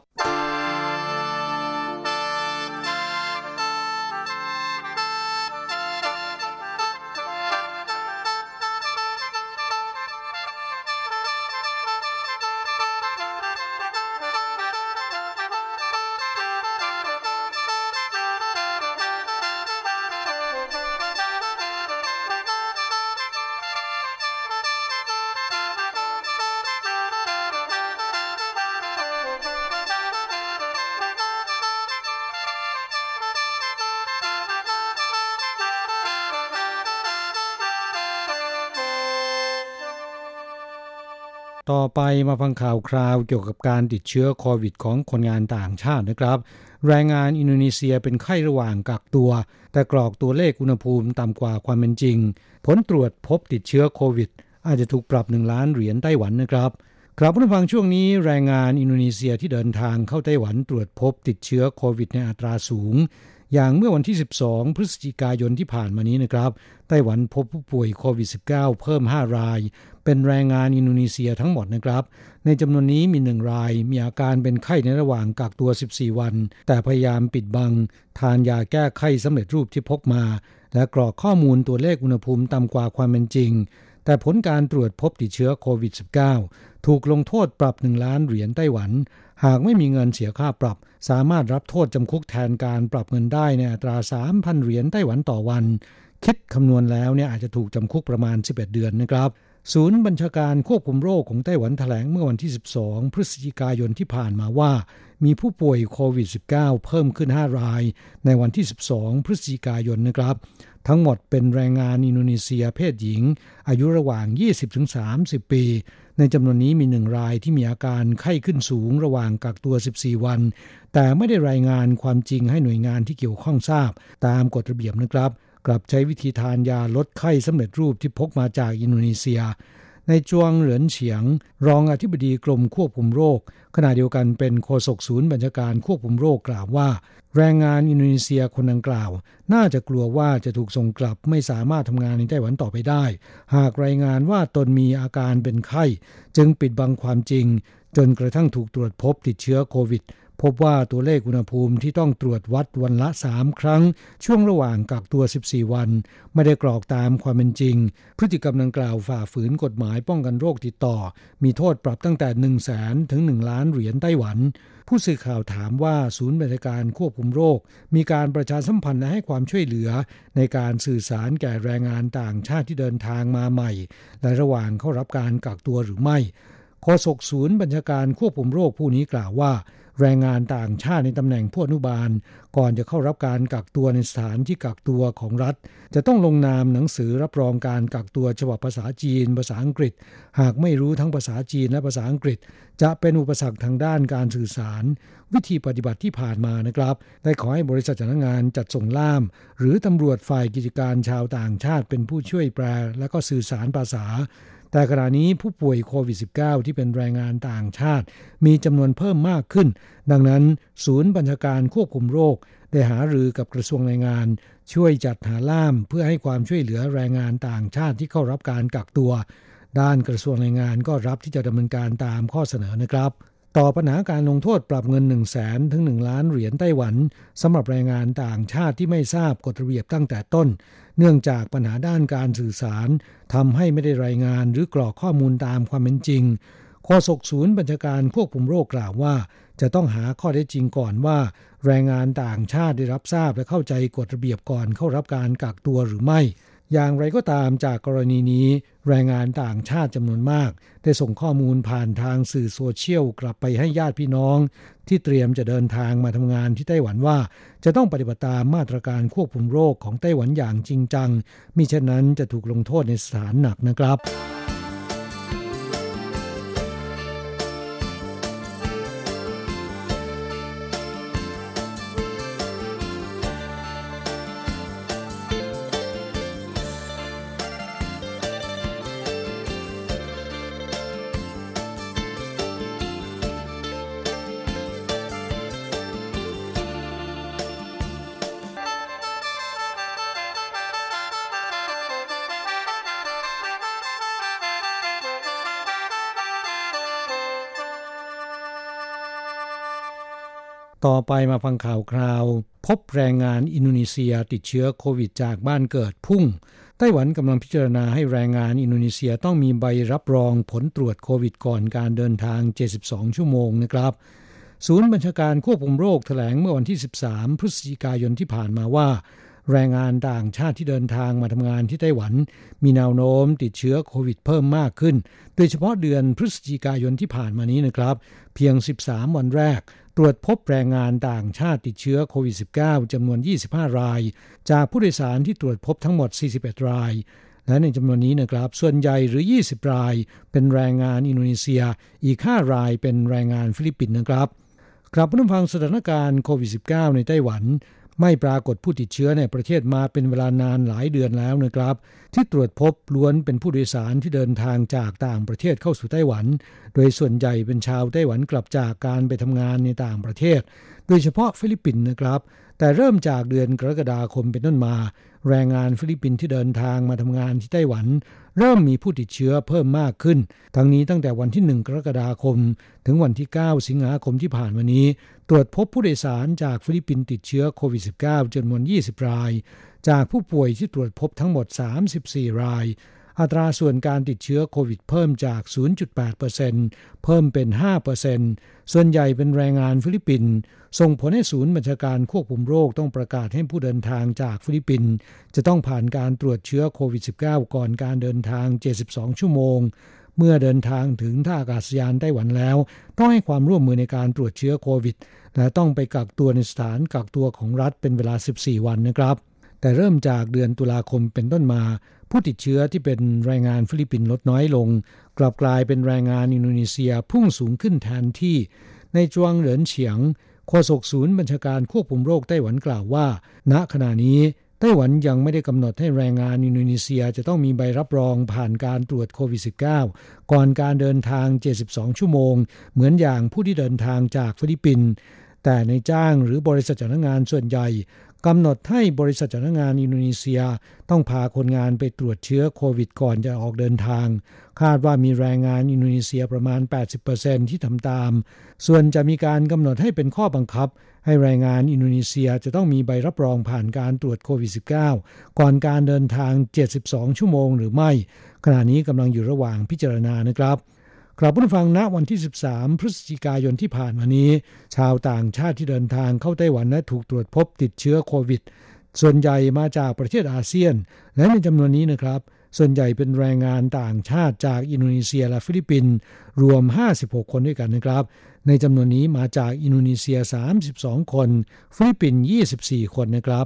Speaker 1: ไปมาฟังข่าวคราวเกี่ยวกับการติดเชื้อโควิดของคนงานต่างชาตินะครับ แรงงานอินโดนีเซียเป็นไข้ระหว่างกักตัว แต่กรอกตัวเลขอุณหภูมิต่ำกว่าความเป็นจริง ผลตรวจพบติดเชื้อโควิด อาจจะถูกปรับหนึ่งล้านเหรียญไต้หวันนะครับครับผู้ฟังช่วงนี้แรงงานอินโดนีเซียที่เดินทางเข้าไต้หวันตรวจพบติดเชื้อโควิดในอัตราสูง อย่างเมื่อวันที่ 12 พฤศจิกายนที่ผ่านมานี้นะครับ ไต้หวันพบผู้ป่วยโควิด -19 เพิ่ม 5 ราย เป็นแรงงานอินโดนีเซียทั้งหมดนะครับ ในจำนวนนี้มีหนึ่งราย มีอาการเป็นไข้ในระหว่างกักตัว 14 วัน แต่พยายามปิดบัง ทานยาแก้ไข้สำเร็จรูปที่พกมา และกรอกข้อมูลตัวเลขอุณหภูมิต่ำกว่าความเป็นจริง แต่ผลการตรวจพบติดเชื้อโควิด -19 ถูกลงโทษปรับ1ล้านเหรียญไต้หวัน หากไม่มีเงินเสียค่าปรับ สามารถรับโทษจำคุกแทนการปรับเงินได้ในอัตรา 3,000 เหรียญไต้หวันต่อวัน คิดคำนวณแล้วเนี่ยอาจจะถูกจำคุกประมาณ 11 เดือนนะครับศูนย์บัญชาการควบคุมโรคของไต้หวันแถลงเมื่อวันที่ 12 พฤศจิกายนที่ผ่านมาว่า มีผู้ป่วยโควิด -19 เพิ่มขึ้น 5 ราย ในวันที่ 12 พฤศจิกายนนะครับ ทั้งหมดเป็นแรงงานอินโดนีเซียเพศหญิง อายุระหว่าง 20-30 ปี ในจำนวนนี้มีหนึ่งรายที่มีอาการไข้ขึ้นสูงระหว่างกักตัว 14 วัน แต่ไม่ได้รายงานความจริงให้หน่วยงานที่เกี่ยวข้องทราบ ตามกฎระเบียบนะครับ กลับใช้วิธีทานยาลดไข้สำเร็จรูปที่พกมาจากอินโดนีเซีย ในจวงเหรินเฉียง รองอธิบดีกรมควบคุมโรค ขณะเดียวกันเป็นโฆษกศูนย์บัญชาการควบคุมโรคกล่าวว่า แรงงานอินโดนีเซียคนดังกล่าว น่าจะกลัวว่าจะถูกส่งกลับไม่สามารถทำงานในไต้หวันต่อไปได้ หากรายงานว่าตนมีอาการเป็นไข้ จึงปิดบังความจริง จนกระทั่งถูกตรวจพบติดเชื้อโควิด พบว่าตัวเลขอุณหภูมิที่ต้องตรวจวัดวันละ 3 ครั้ง ช่วงระหว่างกักตัว 14 วัน ไม่ได้กรอกตามความเป็นจริง พฤติกรรมดังกล่าวฝ่าฝืนกฎหมายป้องกันโรคติดต่อ มีโทษปรับตั้งแต่ 1 0 0 0 0แสนถึง 1 ล้านเหรียญไต้หวัน ผู้สื่อข่าวถามว่าศูนย์บริการควบคุมโรค มีการประชาสัมพันธ์และให้ความช่วยเหลือ ในการสื่อสารแก่แรงงานต่างชาติที่เดินทางมาใหม่ และระหว่างเข้ารับการกักตัวหรือไม่โฆษกศูนย์บัญชาการควบคุมโรคผู้นี้กล่าวว่า แรงงานต่างชาติในตำแหน่งผู้อนุบาล ก่อนจะเข้ารับการกักตัวในสถานที่กักตัวของรัฐ จะต้องลงนามหนังสือรับรองการกักตัวฉบับภาษาจีน ภาษาอังกฤษ หากไม่รู้ทั้งภาษาจีนและภาษาอังกฤษ จะเป็นอุปสรรคทางด้านการสื่อสาร วิธีปฏิบัติที่ผ่านมานะครับ ได้ขอให้บริษัทจ้างงานจัดส่งล่าม หรือตำรวจฝ่ายกิจการชาวต่างชาติเป็นผู้ช่วยแปลและก็สื่อสารภาษา แต่ขณะนี้ผู้ป่วยโควิด -19 ที่เป็นแรงงานต่างชาติ มีจำนวนเพิ่มมากขึ้น ดังนั้น ศูนย์บัญชาการควบคุมโรค ได้หารือกับกระทรวงแรงงาน ช่วยจัดหาล่ามเพื่อให้ความช่วยเหลือแรงงานต่างชาติที่เข้ารับการกักตัว ด้านกระทรวงแรงงานก็รับที่จะดำเนินการตามข้อเสนอนะครับ ต่อปัญหาการลงโทษปรับเงิน 1 0 0 0 0แสนถึง 1 ล้านเหรียญไต้หวันสำหรับแรงงานต่างชาติที่ไม่ทราบกฎระเบียบตั้งแต่ต้น เนื่องจากปัญหาด้านการสื่อสารทำให้ไม่ได้รายงานหรือกรอกข้อมูลตามความเป็นจริงโฆฆษกศูนย์บัญชาการควบคุมโรคกล่าวว่า จะต้องหาข้อเท็จจริงก่อนว่า แรงงานต่างชาติได้รับทราบและเข้าใจกฎระเบียบก่อนเข้ารับการกักตัวหรือไม่ อย่างไรก็ตามจากกรณีนี้ แรงงานต่างชาติจำนวนมาก ได้ส่งข้อมูลผ่านทางสื่อโซเชียลกลับไปให้ญาติพี่น้อง ที่เตรียมจะเดินทางมาทำงานที่ไต้หวันว่า จะต้องปฏิบัติตามมาตรการควบคุมโรคของไต้หวันอย่างจริงจังมิฉะนั้นจะถูกลงโทษในสถานหนักนะครับ ต่อไปมาฟังข่าวคราว พบแรงงานอินโดนีเซียติดเชื้อโควิดจากบ้านเกิดพุ่ง ไต้หวันกำลังพิจารณาให้แรงงานอินโดนีเซียต้องมีใบรับรองผลตรวจโควิดก่อนการเดินทาง 72 ชั่วโมงนะครับ ศูนย์บัญชาการควบคุมโรคแถลงเมื่อวันที่ 13 พฤศจิกายนที่ผ่านมาว่า แรงงานต่างชาติที่เดินทางมาทำงานที่ไต้หวัน มีแนวโน้มติดเชื้อโควิดเพิ่มมากขึ้น โดยเฉพาะเดือนพฤศจิกายนที่ผ่านมานี้นะครับ เพียง 13 วันแรก ตรวจพบแรงงานต่างชาติติดเชื้อโควิด -19 จำนวน 25 ราย จากผู้โดยสารที่ตรวจพบทั้งหมด 41 ราย และในจำนวนนี้นะครับ ส่วนใหญ่หรือ 20 ราย เป็นแรงงานอินโดนีเซีย อีก 5 รายเป็นแรงงานฟิลิปปินส์นะครับกลับมาฟังสถานการณ์โควิด -19 ในไต้หวัน ไม่ปรากฏผู้ติดเชื้อในประเทศมาเป็นเวลานานหลายเดือนแล้วนะครับ ที่ตรวจพบล้วนเป็นผู้โดยสารที่เดินทางจากต่างประเทศเข้าสู่ไต้หวัน โดยส่วนใหญ่เป็นชาวไต้หวันกลับจากการไปทำงานในต่างประเทศ โดยเฉพาะฟิลิปปินส์นะครับ แต่เริ่มจากเดือนกรกฎาคมเป็นต้นมา แรงงานฟิลิปปินส์ที่เดินทางมาทำงานที่ไต้หวัน เริ่มมีผู้ติดเชื้อเพิ่มมากขึ้น ทั้งนี้ตั้งแต่วันที่ 1 กรกฎาคม ถึงวันที่ 9 สิงหาคมที่ผ่านมานี้ ตรวจพบผู้โดยสารจากฟิลิปปินส์ติดเชื้อโควิด -19 จำนวน 20 ราย จากผู้ป่วยที่ตรวจพบทั้งหมด 34 ราย อัตราส่วนการติดเชื้อโควิดเพิ่มจาก 0.8%เพิ่มเป็น 5%ส่วนใหญ่เป็นแรงงานฟิลิปปินส์ ส่งผลให้ศูนย์บัญชาการควบคุมโรคต้องประกาศให้ผู้เดินทางจากฟิลิปปินส์จะต้องผ่านการตรวจเชื้อโควิด -19 ก่อนการเดินทาง 72 ชั่วโมง เมื่อเดินทางถึงท่าอากาศยานไต้หวันแล้ว ต้องให้ความร่วมมือในการตรวจเชื้อโควิด และต้องไปกักตัวในสถานกักตัวของรัฐเป็นเวลา 14 วันนะครับแต่เริ่มจากเดือนตุลาคมเป็นต้นมา ผู้ติดเชื้อที่เป็นแรงงานฟิลิปปินส์ลดน้อยลง กลับกลายเป็นแรงงานอินโดนีเซียพุ่งสูงขึ้นแทนที่ นายจวงเหรินเฉียงโฆษกศูนย์บัญชาการควบคุมโรคไต้หวันกล่าวว่า ณขณะนี้ไต้หวันยังไม่ได้กำหนดให้แรงงานอินโดนีเซียจะต้องมีใบรับรองผ่านการตรวจโควิด -19 ก่อนการเดินทาง 72 ชั่วโมง เหมือนอย่างผู้ที่เดินทางจากฟิลิปปินส์แต่ในจ้างหรือบริษัทจ้างงานส่วนใหญ่ กำหนดให้บริษัทจ้างงานอินโดนีเซียต้องพาคนงานไปตรวจเชื้อโควิดก่อนจะออกเดินทาง คาดว่ามีแรงงานอินโดนีเซียประมาณ 80%ที่ทำตาม ส่วนจะมีการกำหนดให้เป็นข้อบังคับ ให้แรงงานอินโดนีเซียจะต้องมีใบรับรองผ่านการตรวจโควิด -19 ก่อนการเดินทาง 72 ชั่วโมงหรือไม่ ขณะนี้กำลังอยู่ระหว่างพิจารณานะครับ ครับผู้ฟังณวันที่ 13 พฤศจิกายนที่ผ่านมานี้ ชาวต่างชาติที่เดินทางเข้าไต้หวันและถูกตรวจพบติดเชื้อโควิด ส่วนใหญ่มาจากประเทศอาเซียน และในจำนวนนี้นะครับ ส่วนใหญ่เป็นแรงงานต่างชาติจากอินโดนีเซียและฟิลิปปินส์รวม 56 คนด้วยกันนะครับ ในจำนวนนี้มาจากอินโดนีเซีย 32 คน ฟิลิปปินส์ 24 คนนะครับ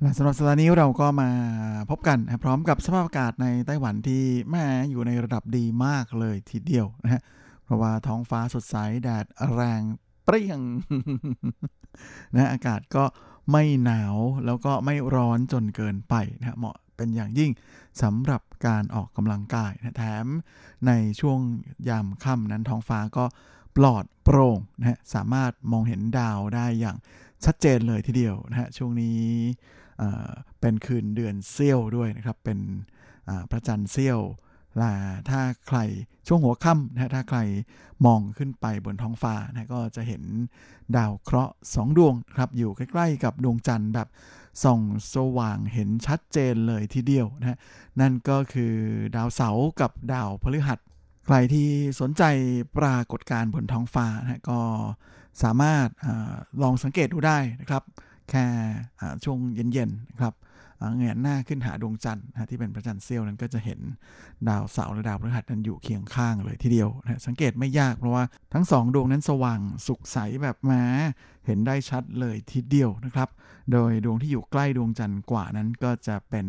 Speaker 7: และสำหรับสัปดาห์นี้เราก็มาพบกันพร้อมกับสภาพอากาศในไต้หวันที่แม่อยู่ในระดับดีมากเลยทีเดียวนะฮะเพราะว่าท้องฟ้าสดใสแดดแรงเปรี้ยงนะอากาศก็ไม่หนาวแล้วก็ไม่ร้อนจนเกินไปนะเหมาะเป็นอย่างยิ่งสำหรับการออกกำลังกายนะแถมในช่วงยามค่ำนั้นท้องฟ้าก็ปลอดโปร่งนะฮะสามารถมองเห็นดาวได้อย่างชัดเจนเลยทีเดียวนะฮะช่วงนี้ เป็นคืนเดือนเซี่ยวด้วยนะครับ เป็นพระจันทร์เซี่ยวลาถ้าใครช่วงหัวค่ำนะถ้าใครมองขึ้นไปบนท้องฟ้านะก็จะเห็นดาวเคราะห์สองดวงครับอยู่ใกล้ๆกับดวงจันทร์แบบส่องสว่างเห็นชัดเจนเลยทีเดียวนะนั่นก็คือดาวเสาร์กับดาวพฤหัส ใครที่สนใจปรากฏการณ์บนท้องฟ้านะก็สามารถอลองสังเกตดูได้นะครับ แค่ช่วงเย็นๆนะครับเงยหน้าขึ้นหาดวงจันทร์ที่เป็นพระจันทร์เซียวนั้นก็จะเห็นดาวเสาร์และดาวพฤหัสนั้นอยู่เคียงข้างเลยทีเดียวนะสังเกตไม่ยากเพราะว่าทั้งสองดวงนั้นสว่างสุกใสแบบแม้เห็นได้ชัดเลยทีเดียวนะครับ โดยดวงที่อยู่ใกล้ดวงจันทร์กว่านั้นก็จะเป็น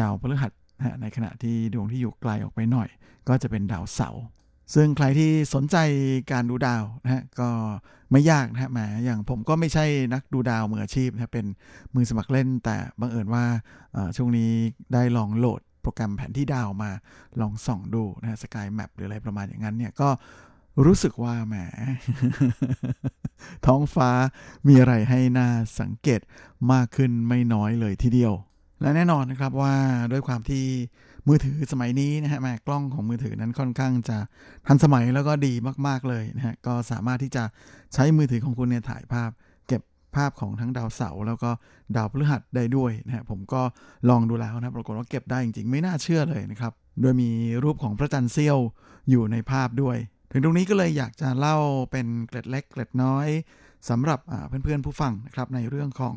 Speaker 7: ดาวพฤหัสในขณะที่ดวงที่อยู่ไกลออกไปหน่อย ก็จะเป็นดาวเสาร์ ซึ่งใครที่สนใจการดูดาวนะฮะก็ไม่ยากนะฮะแหมอย่างผมก็ไม่ใช่นักดูดาวมืออาชีพนะเป็นมือสมัครเล่น แต่บังเอิญว่าช่วงนี้ได้ลองโหลดโปรแกรมแผนที่ดาวมาลองส่องดูนะฮะสกายแมปหรืออะไรประมาณอย่างนั้นเนี่ยก็รู้สึกว่าแหม ท้องฟ้ามีอะไรให้น่าสังเกตมากขึ้นไม่น้อยเลยทีเดียว และแน่นอนนะครับว่าด้วยความที่ มือถือสมัยนี้นะฮะแม่กล้องของมือถือนั้นค่อนข้างจะทันสมัยแล้วก็ดีมาก ๆ เลยนะฮะก็สามารถที่จะใช้มือถือของคุณเนี่ยถ่ายภาพ เก็บภาพของทั้งดาวเสาร์แล้วก็ดาวพฤหัสได้ด้วยนะฮะผมก็ลองดูแล้วนะปรากฏว่าเก็บได้จริงๆ ไม่น่าเชื่อเลยนะครับ โดยมีรูปของพระจันทร์เซี่ยวอยู่ในภาพด้วย ถึงตรงนี้ก็เลยอยากจะเล่าเป็นเกล็ดเล็กเกล็ดน้อยสำหรับเพื่อนๆผู้ฟังนะครับในเรื่องของ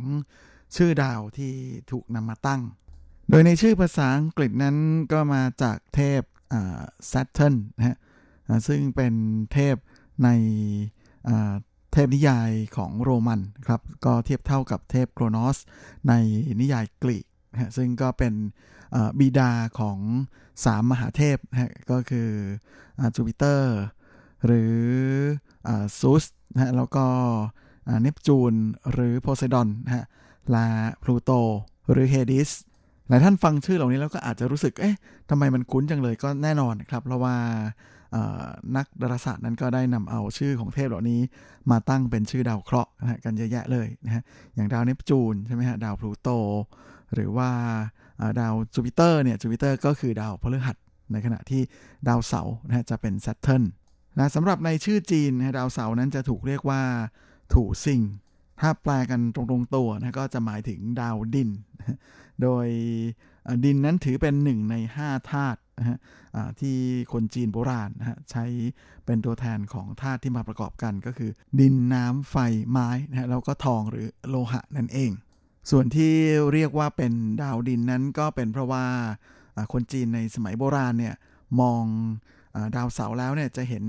Speaker 7: ชื่อดาวที่ถูกนำมาตั้ง โดยในชื่อภาษาอังกฤษนั้นก็มาจากเทพ Saturn นะฮะซึ่งเป็นเทพในเทพนิยายของโรมันครับ ก็เทียบเท่ากับเทพโครนอสในนิยายกรีกนะซึ่งก็เป็นบิดาของสามมหาเทพนะฮะก็คือจูปิเตอร์ หรือซูสนะฮะแล้วก็เนปจูนหรือโพไซดอนนะฮะลาพลูโต หรือเฮดิส หลายท่านฟังชื่อเหล่านี้แล้วก็อาจจะรู้สึก เอ๊ะทำไมมันคุ้นจังเลยก็แน่นอนครับ เพราะว่านักดาราศาสตร์นั้นก็ได้นำเอาชื่อของเทพเหล่านี้ มาตั้งเป็นชื่อดาวเคราะห์นะกันเยอะแยะเลยนะฮะ อย่างดาวเนปจูนใช่ไหมฮะ ดาวพลูโต หรือว่าดาวจูปิเตอร์เนี่ย จูปิเตอร์ก็คือดาวพฤหัส ในขณะที่ดาวเสาร์นะจะเป็น Saturn นะสำหรับในชื่อจีนนะดาวเสาร์นั้นจะถูกเรียกว่าถูซิงถ้าแปลกันตรงๆตัวนะก็จะหมายถึงดาวดิน โดยดินนั้นถือเป็นหนึ่งใน5ธาตุนะฮะที่คนจีนโบราณนะฮะใช้เป็นตัวแทนของธาตุที่มาประกอบกันก็คือ ดินน้ำไฟไม้นะฮะแล้วก็ทองหรือโลหะนั่นเอง ส่วนที่เรียกว่าเป็นดาวดินนั้นก็เป็นเพราะว่าคนจีนในสมัยโบราณเนี่ยมองดาวเสาร์แล้วเนี่ยจะเห็น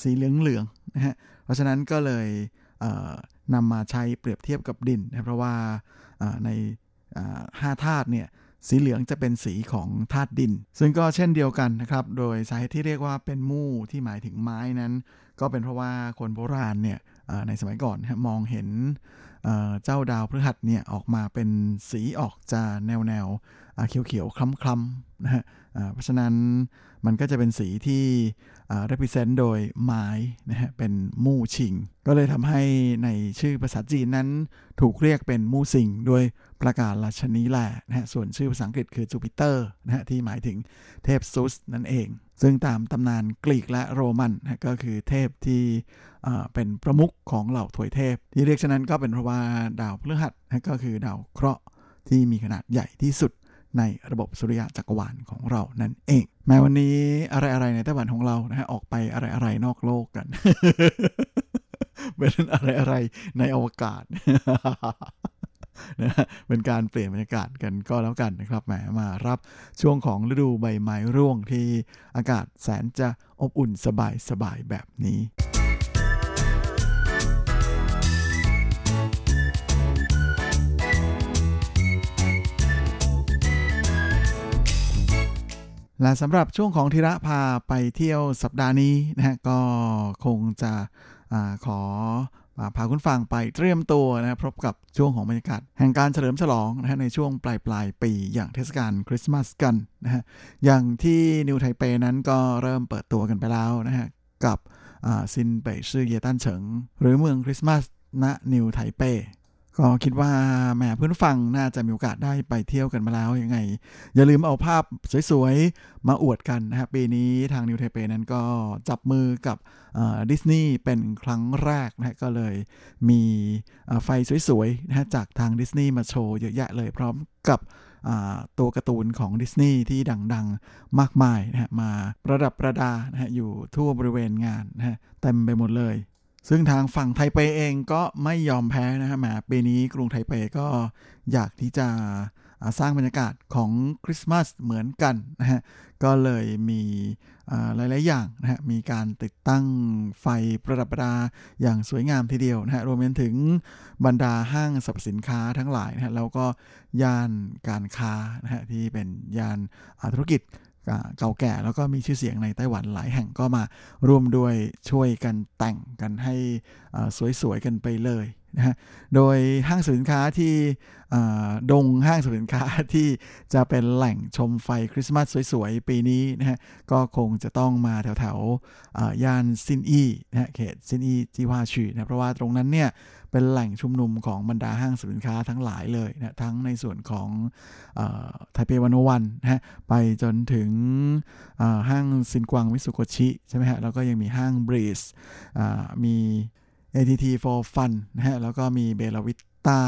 Speaker 7: สีเหลืองๆนะฮะเพราะฉะนั้นก็เลยนำมาใช้เปรียบเทียบกับดินนะเพราะว่าใน ห้าธาตุเนี่ยสีเหลืองจะเป็นสีของธาตุดิน ซึ่งก็เช่นเดียวกันนะครับ โดยสาเหตุที่เรียกว่าเป็นมู่ที่หมายถึงไม้นั้น ก็เป็นเพราะว่าคนโบราณเนี่ยในสมัยก่อนมองเห็นเจ้าดาวพฤหัสเนี่ยออกมาเป็นสีออกจะแนวแนวเขียวๆคล้ำคล้ำ นะฮะเพราะฉะนั้นมันก็จะเป็นสีที่ represent โดยไม้นะฮะเป็นมู่ชิง ก็เลยทำให้ในชื่อภาษาจีนนั้นถูกเรียกเป็นมู่สิงโดยประกาศราชนีแหละนะฮะส่วนชื่อภาษาอังกฤษคือจูปิเตอร์นะฮะที่หมายถึงเทพซุสนั่นเอง ซึ่งตามตำนานกรีกและโรมันนะก็คือเทพที่เป็นประมุขของเหล่าถวยเทพ ที่เรียกฉะนั้นก็เป็นเพราะว่าดาวพฤหัสนะก็คือดาวเคราะห์ที่มีขนาดใหญ่ที่สุด ในระบบสุริยะจักรวาลของเรานั่นเอง แม้วันนี้อะไรๆในไต้หวันของเรานะฮะออกไปอะไรๆนอกโลกกันเป็นอะไรๆในอวกาศนะเป็นการเปลี่ยนบรรยากาศกันก็แล้วกันนะครับแหมมารับช่วงของฤดูใบไม้ร่วงที่อากาศแสนจะอบอุ่นสบายสบายแบบนี้ และสำหรับช่วงของธีระพาไปเที่ยวสัปดาห์นี้นะฮะก็คงจะอขอพาคุณฟังไปเตรียมตัวนะพบกับช่วงของบรรยากาศแห่งการเฉลิมฉลองนะฮะในช่วงปลายปลายปีอย่างเทศกาลคริสต์มาสกันนะฮะอย่างที่นิวไทเปนั้นก็เริ่มเปิดตัวกันไปแล้วนะฮะกับซินเป่ยซื่อเยตันเฉิง หรือเมืองคริสต์มาสณนิวไทเป ก็คิดว่าแม่เพื่อนฟังน่าจะมีโอกาสได้ไปเที่ยวกันมาแล้วยังไง อย่าลืมเอาภาพสวยๆ มาอวดกันนะครับปีนี้ทางนิวเทเปนั้นก็จับมือกับดิสนีย์เป็นครั้งแรกนะก็เลยมีไฟสวยๆนะจากทางดิสนีย์มาโชว์เยอะแยะเลยพร้อมกับตัวการ์ตูนของดิสนีย์ที่ดังๆ มากมายนะฮะมาประดับประดานะฮะอยู่ทั่วบริเวณงานนะฮะเต็มไปหมดเลย ซึ่งทางฝั่งไทเปเองก็ไม่ยอมแพ้นะฮะแหมปีนี้กรุงไทเปก็อยากที่จะสร้างบรรยากาศของคริสต์มาสเหมือนกันนะฮะ ก็เลยมีหลาย ๆ อย่างนะฮะ มีการติดตั้งไฟประดับประดาอย่างสวยงามทีเดียวนะฮะ รวมไปถึงบรรดาห้างสรรพสินค้าทั้งหลายนะฮะ แล้วก็ย่านการค้านะฮะ ที่เป็นย่านธุรกิจ เก่าแก่แล้วก็มีชื่อเสียงในไต้หวันหลายแห่งก็มาร่วมด้วยช่วยกันแต่งกันให้สวยๆกันไปเลยนะฮะโดยห้างสินค้าที่ดงห้างสินค้าที่จะเป็นแหล่งชมไฟคริสต์มาสสวยๆ ปีนี้นะฮะก็คงจะต้องมาแถวๆย่านซินอี้นะฮะเขตซินอี้จีวาชีนะเพราะว่าตรงนั้นเนี่ย เป็นแหล่งชุมนุมของบรรดาห้างสินค้าทั้งหลายเลยนะทั้งในส่วนของไทเป 101นะฮะไปจนถึงห้างซินกวางมิสุโกชิใช่ไหมฮะแล้วก็ยังมีห้าง Breeze มี ATT for Fun นะฮะแล้วก็มี Bellavita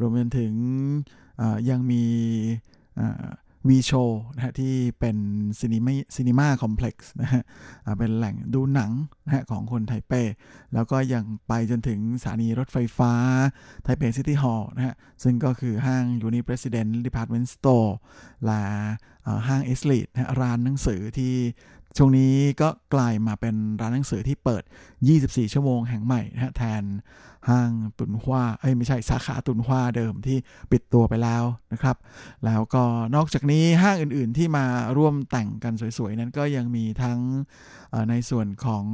Speaker 7: รวมไปถึงยังมี Vieshow นะฮะที่เป็น cinema cinema complex นะฮะเป็นแหล่งดูหนังนะฮะของคนไทเป แล้วก็ยังไปจนถึงสถานีรถไฟฟ้าไทเป City Hall นะฮะซึ่งก็คือห้าง Uni-President Department Store และห้าง Eslite นะร้านหนังสือที่ ช่วงนี้ก็กลายมาเป็นร้านหนังสือที่เปิด 24 ชั่วโมงแห่งใหม่นะฮะแทนห้างตุนฮวาเอ้ยไม่ใช่สาขาตุนฮวาเดิมที่ปิดตัวไปแล้วนะครับ แล้วก็นอกจากนี้ห้างอื่นๆที่มาร่วมแต่งกันสวยๆ นั้นก็ยังมีทั้งในส่วนของ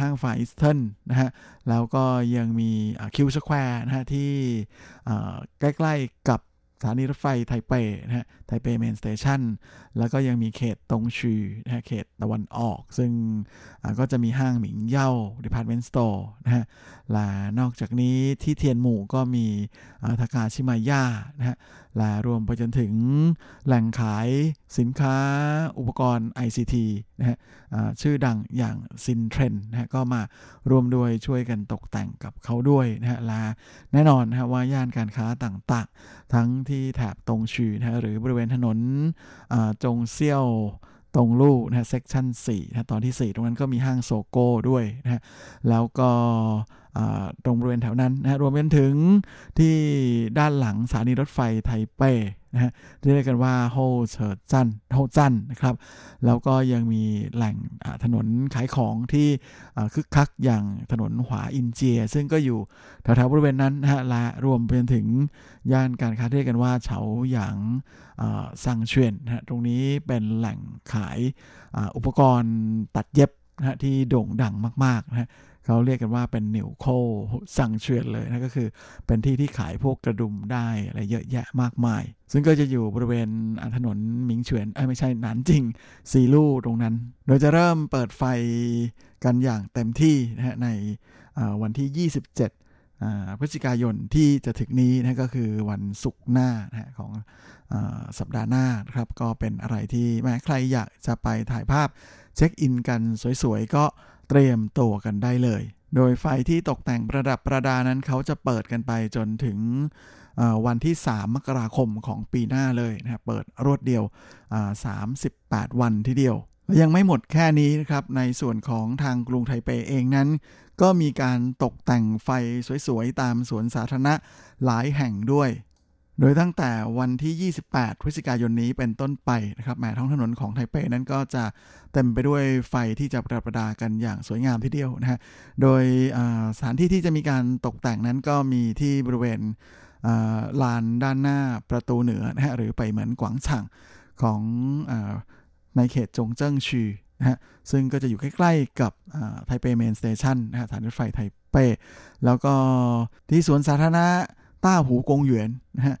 Speaker 7: ห้าง Far Eastern นะฮะแล้วก็ยังมี Q Square นะฮะที่ใกล้ๆกับ สถานีรถไฟไทเปนะฮะไทเป Main Station แล้วก็ยังมีเขตตงชวีนะฮะเขตตะวันออก ซึ่งก็จะมีห้างหมิงเย่า Department Store นะฮะและนอกจากนี้ที่เทียนหมู่ก็มีทากาชิมาย่านะฮะและรวมไปจนถึงแหล่งขายสินค้าอุปกรณ์ ICT นะฮะชื่อดังอย่าง Syntrend นะฮะก็มารวมด้วยช่วยกันตกแต่งกับเขาด้วยนะฮะและแน่นอนนะฮะว่าย่านการค้าต่างๆ ทั้งที่แถบตงชวีนะฮะหรือบริเวณถนนจงเซี่ยวตงลู่นะฮะ Section 4นะตอนที่ 4 ตรงนั้นก็มีห้างโซโก้ด้วยนะฮะแล้วก็ ตรงบริเวณแถวนั้นนะรวมไปถึงที่ด้านหลังสถานีรถไฟไทเปนะฮะเรียกกันว่าโฮเฉิจันโฮจันนะครับ แล้วก็ยังมีแหล่งถนนขายของที่คึกคักอย่างถนนหวาอินเจีย ซึ่งก็อยู่แถวๆบริเวณนั้นนะฮะและรวมไปถึงย่านการค้าเรียกกันว่าเฉาหยางซังเชียนนะฮะตรงนี้เป็นแหล่งขายอุปกรณ์ตัดเย็บนะฮะที่โด่งดังมากๆนะฮะ เขาเรียกกันว่าเป็นนิวโคสังเชียนเลยนะก็คือ เป็นที่ที่ขายพวกกระดุมได้อะไรเยอะแยะมากมาย ซึ่งก็จะอยู่บริเวณถนนมิงเฉียนไม่ใช่หนานจริงซีลู่ตรงนั้น โดยจะเริ่มเปิดไฟกันอย่างเต็มที่นะฮะในวันที่ 27พฤศจิกายนที่จะถึงนี้นะก็คือวันศุกร์หน้านะของอสัปดาห์หน้าครับก็เป็นอะไรที่แม้ใครอยากจะไปถ่ายภาพเช็คอินกันสวยๆ ก็ เตรียมตัวกันได้เลย โดยไฟที่ตกแต่งประดับประดานั้นเขาจะเปิดกันไปจนถึงวันที่ 3 มกราคมของปีหน้าเลยนะครับเปิดรวดเดียว 38 วันทีเดียวยังไม่หมดแค่นี้นะครับ ในส่วนของทางกรุงไทเปเองนั้น ก็มีการตกแต่งไฟสวยๆ ตามสวนสาธารณะหลายแห่งด้วย โดยตั้งแต่วันที่ 28 พฤศจิกายนนี้เป็นต้นไปนะครับแหมท้องถนนของไทเปนั้นก็จะเต็มไปด้วยไฟที่จะประดับประดากันอย่างสวยงามทีเดียวนะฮะ โดยสถานที่ที่จะมีการตกแต่งนั้นก็มีที่บริเวณลานด้านหน้าประตูเหนือนะฮะหรือไปเหมือนกวางฉ่างของอในเขตจงเจิ้งชีนะฮะซึ่งก็จะอยู่ใกล้ๆกับไทเป Main Station นะฮะสถานีรถไฟไทเป แล้วก็ที่สวนสาธารณะ ต้าหูกงหยวนนะฮะ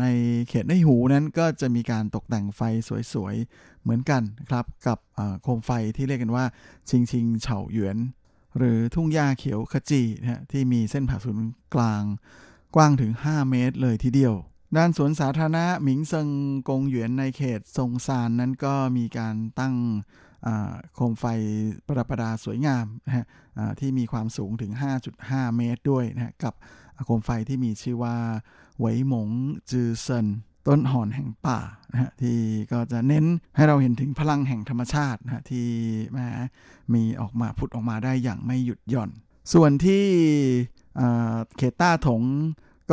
Speaker 7: ในเขตเน่ยหูนั้นก็จะมีการตกแต่งไฟสวยๆ เหมือนกันครับกับโคมไฟที่เรียกกันว่า ชิงชิงเฉาหยวน หรือทุ่งหญ้าเขียวขจีนะฮะที่มีเส้นผ่าศูนย์กลางกว้างถึง 5 เมตรเลยทีเดียว ด้านสวนสาธารณะหมิงเซิงกงหยวนในเขตซงซานนั้นก็มีการตั้งโคมไฟประประดาสวยงามนะฮะที่มีความสูงถึง 5.5 เมตรด้วยนะฮะกับ โคมไฟที่มีชื่อว่าเหวยหมงจือเซินต้นหอนแห่งป่านะฮะที่ก็จะเน้นให้เราเห็นถึงพลังแห่งธรรมชาตินะฮะที่แม้มีออกมาพุดออกมาได้อย่างไม่หยุดหย่อน ส่วนที่เขตต้าถง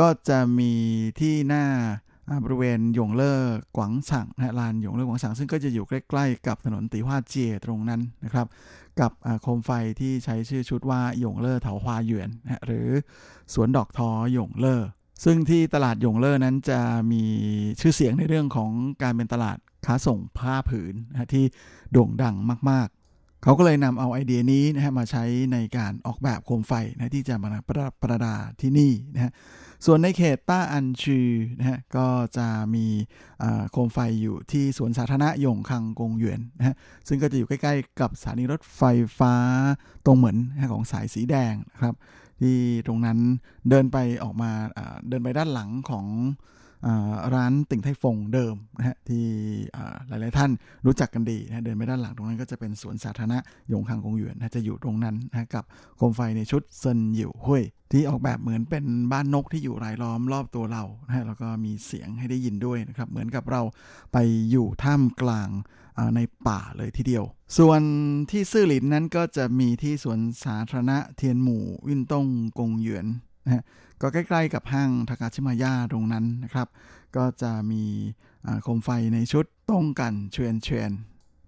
Speaker 7: ก็จะมีที่หน้าบริเวณหยงเล่อกวางฉังนะลานหยงเล่อกวางฉังซึ่งก็จะอยู่ใกล้ ๆ กับถนนตีฮวาเจียตรงนั้นนะครับ กับโคมไฟที่ใช้ชื่อชุดว่าหยงเล่เถาฮวาหยวนนะหรือสวนดอกทอหยงเล่ซึ่งที่ตลาดหยงเล่นั้นจะมีชื่อเสียงในเรื่องของการเป็นตลาดค้าส่งผ้าผืนนะที่โด่งดังมากเขาก็เลยนำเอาไอเดียนี้นะฮะมาใช้ในการออกแบบโคมไฟนะที่จะมาประประดาที่นี่นะฮะ ส่วนในเขตต้าอันชือนะฮะก็จะมีโคมไฟอยู่ที่สวนสาธารณะหยงคังกงหยวนนะฮะซึ่งก็จะอยู่ใกล้ๆ กับสถานีรถไฟฟ้าตรงเหมือนของสายสีแดงนะครับที่ตรงนั้นเดินไปออกมาเดินไปด้านหลังของ ร้านติ่งไทฟงเดิมนะฮะที่หลาย ๆ ท่านรู้จักกันดีนะเดินไปด้านหลังตรงนั้นก็จะเป็นสวนสาธารณะยงคังกงหยวนนะจะอยู่ตรงนั้นนะกับโคมไฟในชุดเซินหยิวห้วยที่ออกแบบเหมือนเป็นบ้านนกที่อยู่รายล้อมรอบตัวเรานะฮะแล้วก็มีเสียงให้ได้ยินด้วยนะครับ เหมือนกับเราไปอยู่ท่ามกลางในป่าเลยทีเดียว ส่วนที่ซื่อหลินนั้นก็จะมีที่สวนสาธารณะเทียนหมู่วินต้งกงหยวนนะฮะ ก็ใกล้ๆกับห้างทากาชิมายาตรงนั้นนะครับ ก็จะมีโคมไฟในชุดต้งกันเชวนเชวน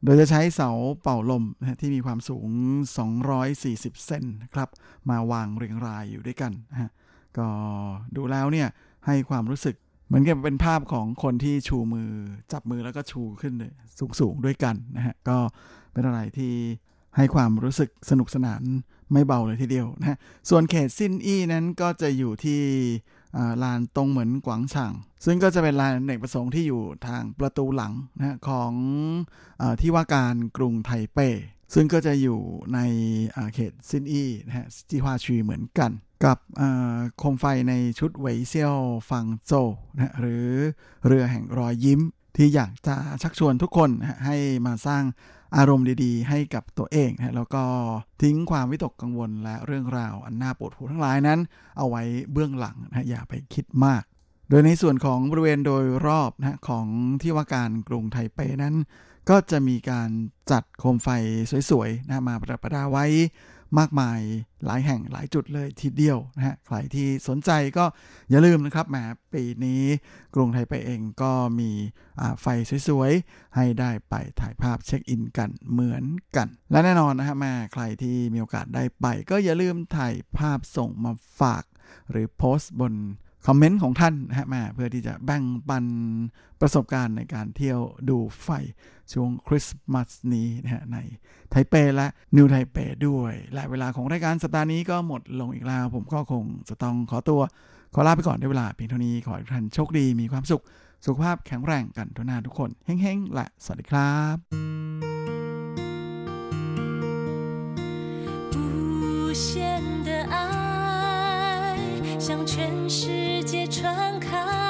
Speaker 7: โดยจะใช้เสาเป่าลมนะที่มีความสูง 240 เซนครับ มาวางเรียงรายอยู่ด้วยกันนะก็ดูแล้วเนี่ยให้ความรู้สึกเหมือนกับเป็นภาพของคนที่ชูมือจับมือแล้วก็ชูขึ้นสูงๆด้วยกันนะฮะก็เป็นอะไรที่ ให้ความรู้สึกสนุกสนานไม่เบาเลยทีเดียวนะฮะส่วนเขตซินอี้นั้นก็จะอยู่ที่ลานตรงเหมือนกวางฉ่าง ซึ่งก็จะเป็นลานเอกประสงค์ที่อยู่ทางประตูหลังนะของอที่ว่าการกรุงไทเป ซึ่งก็จะอยู่ในเขตซินอี้นะฮะจีฮวาชีเหมือนกัน กับโคมไฟในชุดเวยเซียวฟังโจนะหรือเรือแห่งรอยยิ้มที่อยากจะชักชวนทุกคนให้มาสร้าง อารมณ์ดีๆ ให้กับตัวเองนะแล้วก็ทิ้งความวิตกกังวลและเรื่องราวอันน่าปวดหัวทั้งหลายนั้น เอาไว้เบื้องหลังนะอย่าไปคิดมาก โดยในส่วนของบริเวณโดยรอบนะของที่ว่าการกรุงไทเปนั้น ก็จะมีการจัดโคมไฟสวยๆนะมาประดับประดาไว้ มากมายหลายแห่งหลายจุดเลยทีเดียวนะฮะใครที่สนใจก็อย่าลืมนะครับแหมปีนี้กรุงไทยไปเองก็มีไฟสวยๆ ให้ได้ไปถ่ายภาพเช็คอินกันเหมือนกัน และแน่นอนนะฮะแม่ใครที่มีโอกาสได้ไป ก็อย่าลืมถ่ายภาพส่งมาฝาก หรือโพสต์บน คอมเมนต์ของท่านนะฮะเพื่อที่จะแบ่งปันประสบการณ์ในการเที่ยวดูไฟช่วงคริสต์มาสนี้นะฮะในไทเปและนิวไทเปด้วย และเวลาของรายการสัปดาห์นี้ก็หมดลงอีกแล้ว ผมก็คงจะต้องขอตัว ขอลาไปก่อนด้วยเวลาเพียงเท่านี้ขอให้ท่านโชคดีมีความสุข สุขภาพแข็งแรงกันทุกนาทุกคนเฮ้งๆ และสวัสดีครับ不屑。向全世界传开，